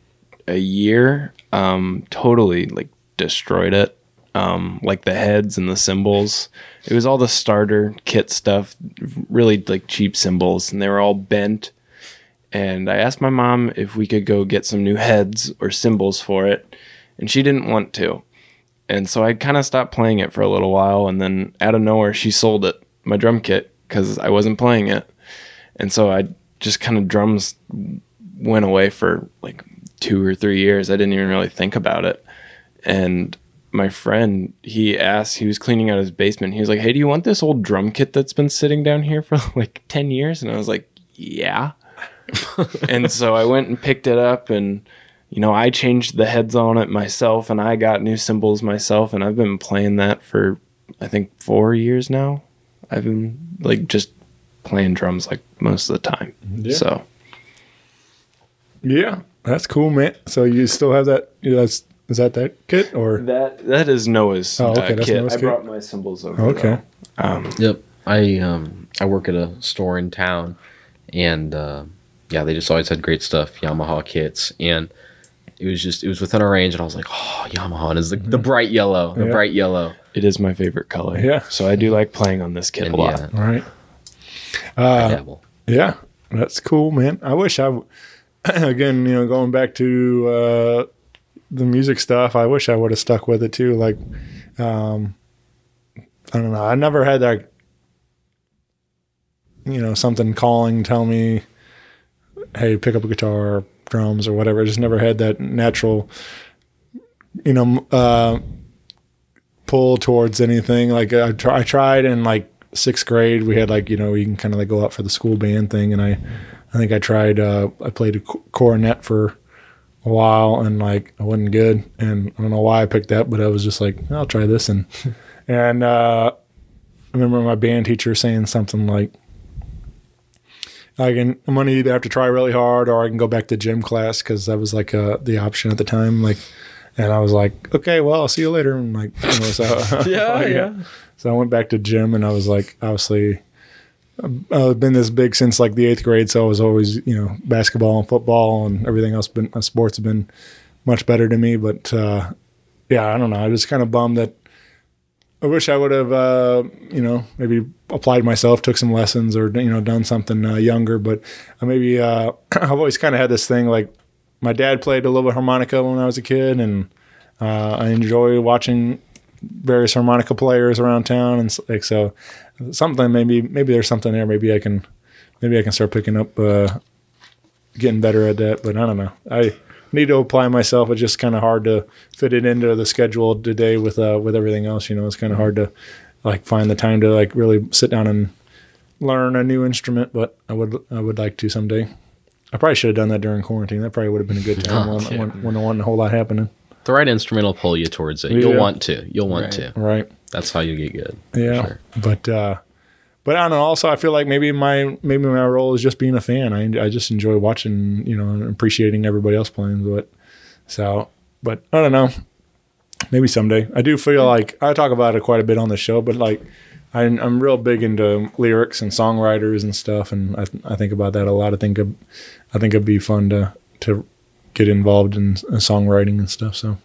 a year, um, totally like destroyed it. Um, like the heads and the cymbals. It was all the starter kit stuff, really like cheap cymbals, and they were all bent. And I asked my mom if we could go get some new heads or cymbals for it, and she didn't want to. And so I kind of stopped playing it for a little while, and then out of nowhere, she sold it, my drum kit, because I wasn't playing it. And so I just kind of drums went away for like two or three years. I didn't even really think about it. And my friend, he asked, he was cleaning out his basement. He was like, Hey, do you want this old drum kit that's been sitting down here for like 10 years? And I was like, Yeah. and so I went and picked it up and you know, I changed the heads on it myself and I got new cymbals myself and I've been playing that for I think 4 years now. I've been like just playing drums like most of the time. So, Yeah, that's cool, man. So you still have that? yeah, That's is that that kit or That that is Noah's Oh, okay, uh, that's kit. Noah's I kit. brought my cymbals over. okay? Um, Yep. I um I work at a store in town, and uh, yeah, they just always had great stuff, Yamaha kits, and it was just it was within our range, and I was like, oh, Yamaha and is the, the bright yellow, the Yeah. bright yellow, it is my favorite color. Yeah. So I do like playing on this kit and a lot. yeah, All right. Uh. Yeah, that's cool, man. I wish I, w- again, you know, going back to uh, the music stuff, I wish I would have stuck with it too. Like, um, I don't know. I never had that, you know, something calling, tell me, hey, pick up a guitar, drums, or whatever. I just never had that natural, you know, uh, pull towards anything. Like I, tr- I tried in like sixth grade. We had like you know you can kind of like go out for the school band thing, and I, I think I tried. Uh, I played a co- cornet for a while, and like I wasn't good, and I don't know why I picked that, but I was just like I'll try this, and and uh, I remember my band teacher saying something like. I can. I'm gonna either have to try really hard, or I can go back to gym class because that was like uh, the option at the time. Like, and I was like, okay, well, I'll see you later. And like, you know, so Yeah, yeah. So I went back to gym, and I was like, obviously, I've been this big since like the eighth grade. So I was always, you know, basketball and football and everything else. Been uh, sports have been much better to me. But uh, yeah, I don't know. I just kind of bummed that. I wish I would have, uh, you know, maybe applied myself, took some lessons, or you know, done something uh, younger. But maybe uh, I've always kind of had this thing like my dad played a little bit harmonica when I was a kid, and uh, I enjoy watching various harmonica players around town, and like so, something maybe maybe there's something there. Maybe I can maybe I can start picking up, uh, getting better at that. But I don't know. I need to apply myself. It's just kind of hard to fit it into the schedule today with uh, with everything else. You know, it's kind of hard to like find the time to like really sit down and learn a new instrument. But I would I would like to someday. I probably should have done that during quarantine. That probably would have been a good time when, when, when there wasn't a whole lot happening. The right instrument will pull you towards it. You'll Yeah. want to. You'll want Right. to. Right. That's how you get good. Yeah. sure. But uh but I don't know. Also, I feel like maybe my maybe my role is just being a fan. I I just enjoy watching, you know, and appreciating everybody else playing. But so, but I don't know. Maybe someday. I do feel like I talk about it quite a bit on the show, but like I, I'm real big into lyrics and songwriters and stuff, and I, I think about that a lot. I think it- I think it'd be fun to to get involved in, in songwriting and stuff. So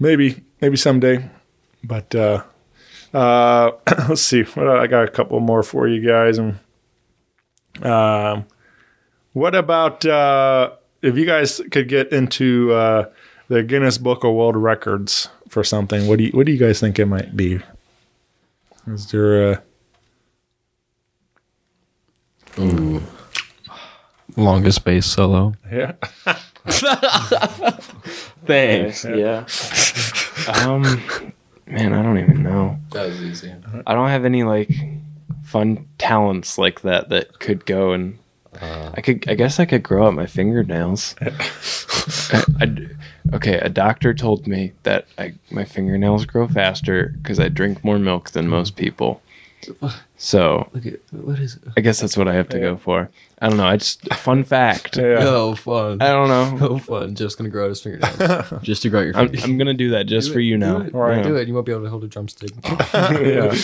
maybe maybe someday, but. uh uh, let's see. What I got a couple more for you guys. And um, what about uh, if you guys could get into uh, the Guinness Book of World Records for something? What do you What do you guys think it might be? Is there a Longest bass solo. yeah? Thanks. Yeah. um, man, I don't even know. That was easy. I don't have any like fun talents like that that could go and uh. I could. I guess I could grow out my fingernails. I, I- okay, a doctor told me that I, my fingernails grow faster because I drink more milk than most people. So at what is? I guess that's what I have to go for. I don't know. It's just fun fact. Yeah. Oh, fun. I don't know. Oh, fun. Jeff's gonna grow out his fingernails. Just to grow your I'm, I'm gonna do that just for you now. Do it. Alright. Do it. You won't be able to hold a drumstick. yeah.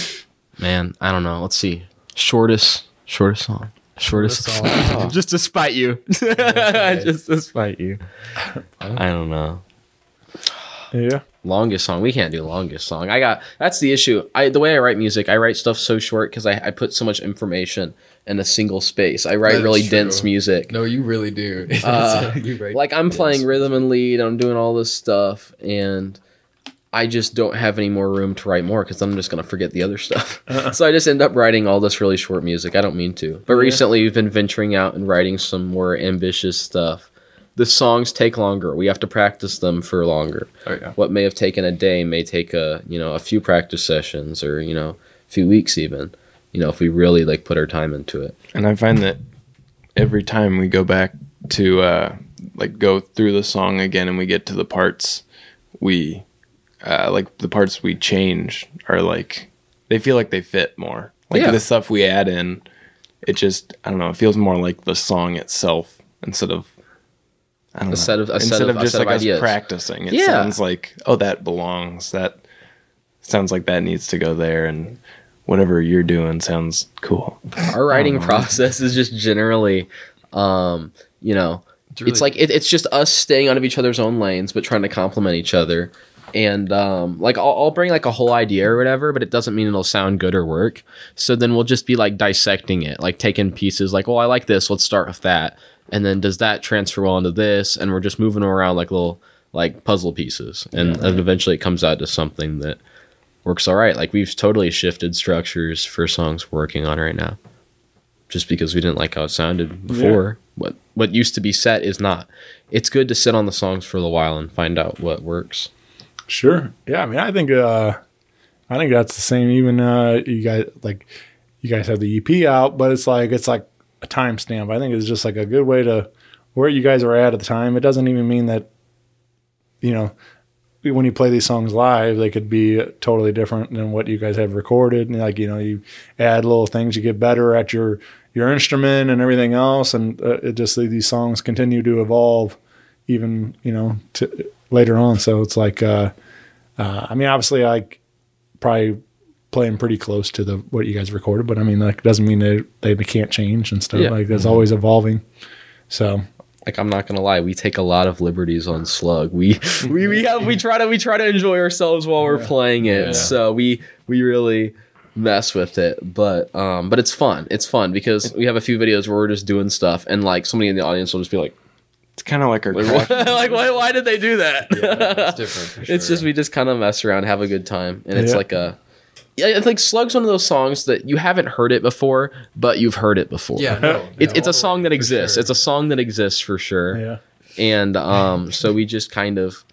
Man, I don't know. Let's see. Shortest shortest song. Shortest song. just to spite you. just to spite you. I don't know. Yeah. Longest song. We can't do longest song. I got that's the issue. I the way I write music, I write stuff so short because I, I put so much information in a single space. I write really true. dense music. No, you really do. Uh, You like I'm playing rhythm and lead, I'm doing all this stuff, and I just don't have any more room to write more because I'm just gonna forget the other stuff. so I just end up writing all this really short music. I don't mean to, but recently we've been venturing out and writing some more ambitious stuff. The songs take longer. We have to practice them for longer. Oh, yeah. What may have taken a day may take a you know a few practice sessions or you know a few weeks even. You know if we really like put our time into it. And I find that every time we go back to uh, like go through the song again and we get to the parts we uh, like the parts we change are like they feel like they fit more. Like Yeah. the stuff we add in, it just I don't know. It feels more like the song itself instead of I don't know. Set of- a set instead of- of, a just set of like us ideas. practicing. It Yeah. sounds like oh that belongs. That sounds like that needs to go there and. Whatever you're doing sounds cool. our writing process is just generally um you know it's, really- like it, it's just us staying out of each other's own lanes but trying to complement each other. And um like I'll, I'll bring like a whole idea or whatever but it doesn't mean it'll sound good or work. So then we'll just be like dissecting it like taking pieces like oh i like this let's start with that. And then does that transfer well into this? And we're just moving around like little like puzzle pieces. And, and eventually it comes out to something that works all right like we've totally shifted structures for songs we're working on right now just because we didn't like how it sounded before. What what used to be set is not. It's good to sit on the songs for a little while and find out what works. Sure. Yeah. I mean, I think, uh, I think that's the same. Even, uh, you guys, like, you guys have the EP out, but it's like, it's like a timestamp. I think it's just like a good way to where you guys are at at the time. It doesn't even mean that, you know, when you play these songs live, they could be totally different than what you guys have recorded. And like, you know, you add little things, you get better at your, your instrument and everything else. And uh, it just, these songs continue to evolve even, you know, to later on. So it's like, uh, uh, I mean, obviously, I probably playing pretty close to the what you guys recorded, but I mean, like, doesn't mean they they, they can't change and stuff. Yeah. Like, it's always evolving. So Like I'm not gonna lie, we take a lot of liberties on Slug. We we we have we try to we try to enjoy ourselves while we're playing it. So we we really mess with it. But um but it's fun. It's fun because we have a few videos where we're just doing stuff and like somebody in the audience will just be like, It's kind of like our like, like why why did they do that? it's different. For sure. It's just we just kind of mess around, have a good time, and it's like a. Yeah, I think "Slug's" one of those songs that you haven't heard it before, but you've heard it before. yeah. No, it's no, it's a song that exists. sure. It's a song that exists for sure, yeah, and um, so we just kind of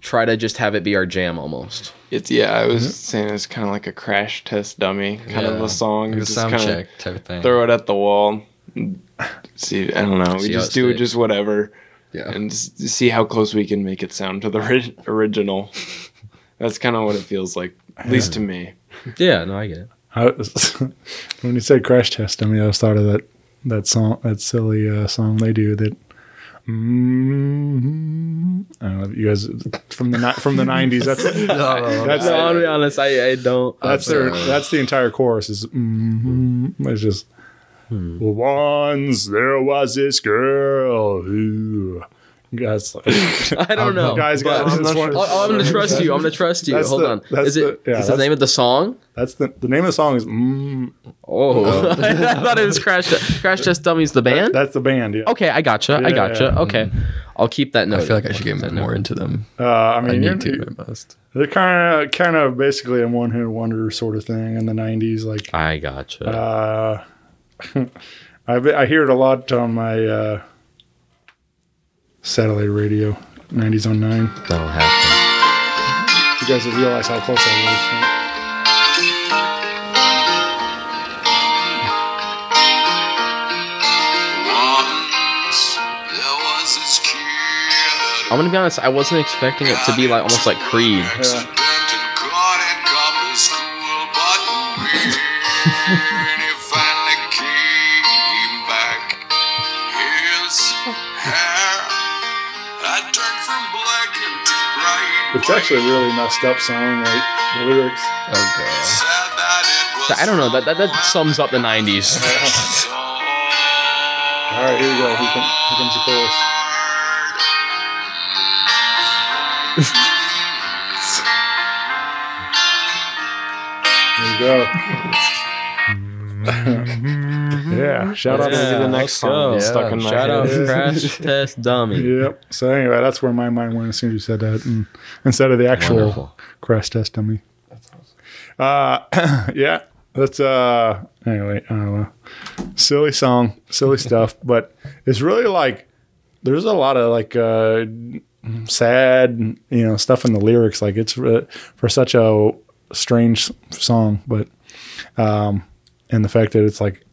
try to just have it be our jam almost. It's yeah, I was saying it's kind of like a crash test dummy kind of a song. like a Just sound kinda check type of thing. Throw it at the wall. See, I don't know. We See just do sticks. just whatever, Yeah. and see how close we can make it sound to the ori- original. That's kind of what it feels like, at least to me. Yeah, no, I get it. I was, when you said crash test, I mean, I was thought of that that song, that silly uh, song they do that. Mm-hmm. I don't know if you guys from the from the nineties. That's that's No, I'll be honest, I, I don't. that's their that's the entire chorus is. mm It's just. Once there was this girl who. Guys, I don't know. guys, but- guys, this one- Oh, I'm gonna trust you. I'm gonna trust you. That's Hold the- on. Is it? the- yeah, is the name of the song? that's the the name of the song is. Mm, Oh, I thought it was Crash Test. Crash Test Dummies, the band. that's the band. Yeah. Okay, I gotcha. I gotcha. yeah. Okay, I'll keep that note. I feel like I should get more into them. Uh, I I mean, need to. I must. They're kind of kind of basically a one hit wonder sort of thing in the '90s. Like I gotcha. uh, I I hear it a lot on my uh, satellite radio, '90s on nine. That'll happen. You guys will realize how close I was this. I'm gonna be honest. I wasn't expecting it to be like almost like Creed. Accident It's actually a really messed up song, like the lyrics. Oh god. Said that it So I don't know. That that, that sums up the '90s. All right, here we go. Here, come, here comes the chorus. There you go. yeah, shout out That's gonna the next song. that's stuck in my Shout out head. Crash Test Dummy. Yep. So anyway, that's where my mind went as soon as you said that, and instead of the actual Wonderful. crash test dummy. that's Uh, yeah. That's uh. Anyway, I don't know. Silly song, silly stuff, but it's really like there's a lot of like uh sad, you know, stuff in the lyrics. Like it's uh, for such a strange song, but um, and the fact that it's like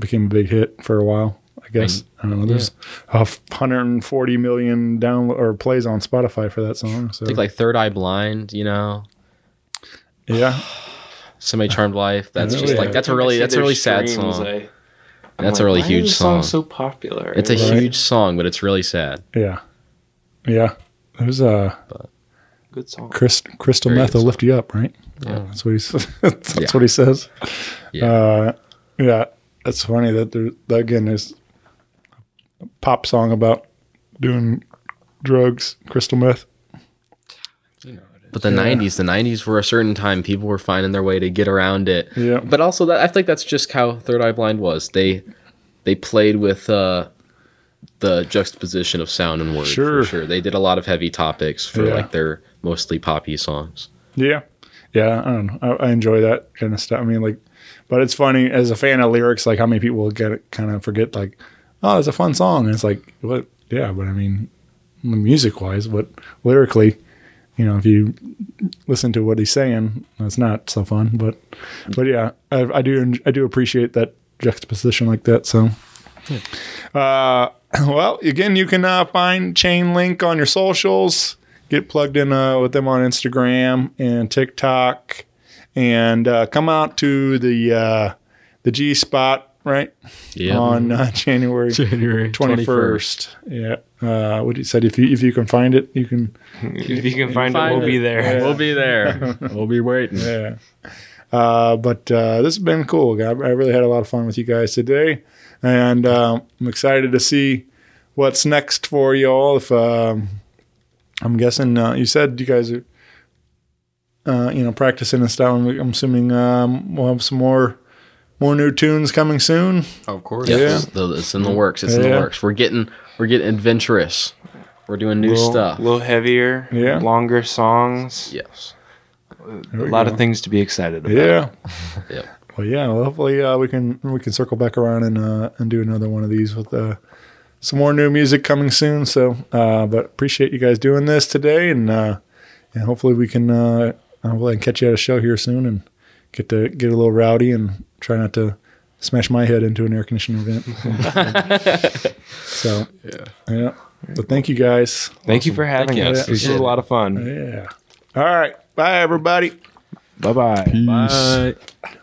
became a big hit for a while. I guess I don't know. There's a 140 million download or plays on Spotify for that song. So I think like Third Eye Blind. You know, yeah, Semi Charmed Life. That's Yeah. just like that's a really that's a really sad song. I, I'm That's a really why huge is this song. song. So popular. It's a Right. huge song, but it's really sad. yeah, yeah. There's a good song. Chris, crystal Very meth good will lift you up, right? Yeah. That's what he's. that's Yeah. what he says. Yeah. Uh, yeah, that's funny that there that again there's a pop song about doing drugs, crystal meth. But the '90s, the '90s were a certain time. People were finding their way to get around it. Yeah. But also, that I think that's just how Third Eye Blind was. They they played with uh, the juxtaposition of sound and word. Sure. For sure. They did a lot of heavy topics for Yeah. like their mostly poppy songs. Yeah, yeah. I don't know. I, I enjoy that kind of stuff. I mean, like, but it's funny as a fan of lyrics, like how many people get it, kind of forget, like, oh, it's a fun song. And it's like, what? Yeah, but I mean, music wise, but lyrically, you know, if you listen to what he's saying, it's not so fun. But, but yeah, I, I do, I do appreciate that juxtaposition like that. So. Uh, well, again, you can uh, find Chain Link on your socials. Get plugged in uh, with them on Instagram and TikTok, and uh, come out to the uh, the G Spot right Yeah. on uh, January January twenty first. Yeah, uh, what he said. If you if you can find it, you can. If you can find, Find it, we'll it. be there. We'll be there. we'll be waiting. Yeah. Uh, but uh, this has been cool. I I really had a lot of fun with you guys today, and um, I'm excited to see what's next for you all. If um, I'm guessing uh, you said you guys are, uh, you know, practicing and stuff. I'm, I'm assuming um, we'll have some more more new tunes coming soon. Of course. Yes, the- it's in the works. It's in the works. We're getting we're getting adventurous. We're doing new little, stuff. A little heavier, Yeah. longer songs. yes. A lot of things to be excited about. Yeah. Yep. Well, yeah. Well, hopefully uh, we can we can circle back around and uh, and do another one of these with uh, some more new music coming soon. So, uh, but appreciate you guys doing this today, and uh, and hopefully we can uh, hopefully I can catch you at a show here soon and get to get a little rowdy and try not to smash my head into an air conditioning vent. so yeah, yeah. But thank you guys. Thank you for having you. us. Yeah. This was a lot of fun. Yeah. All right. Bye, everybody. Bye bye. Bye.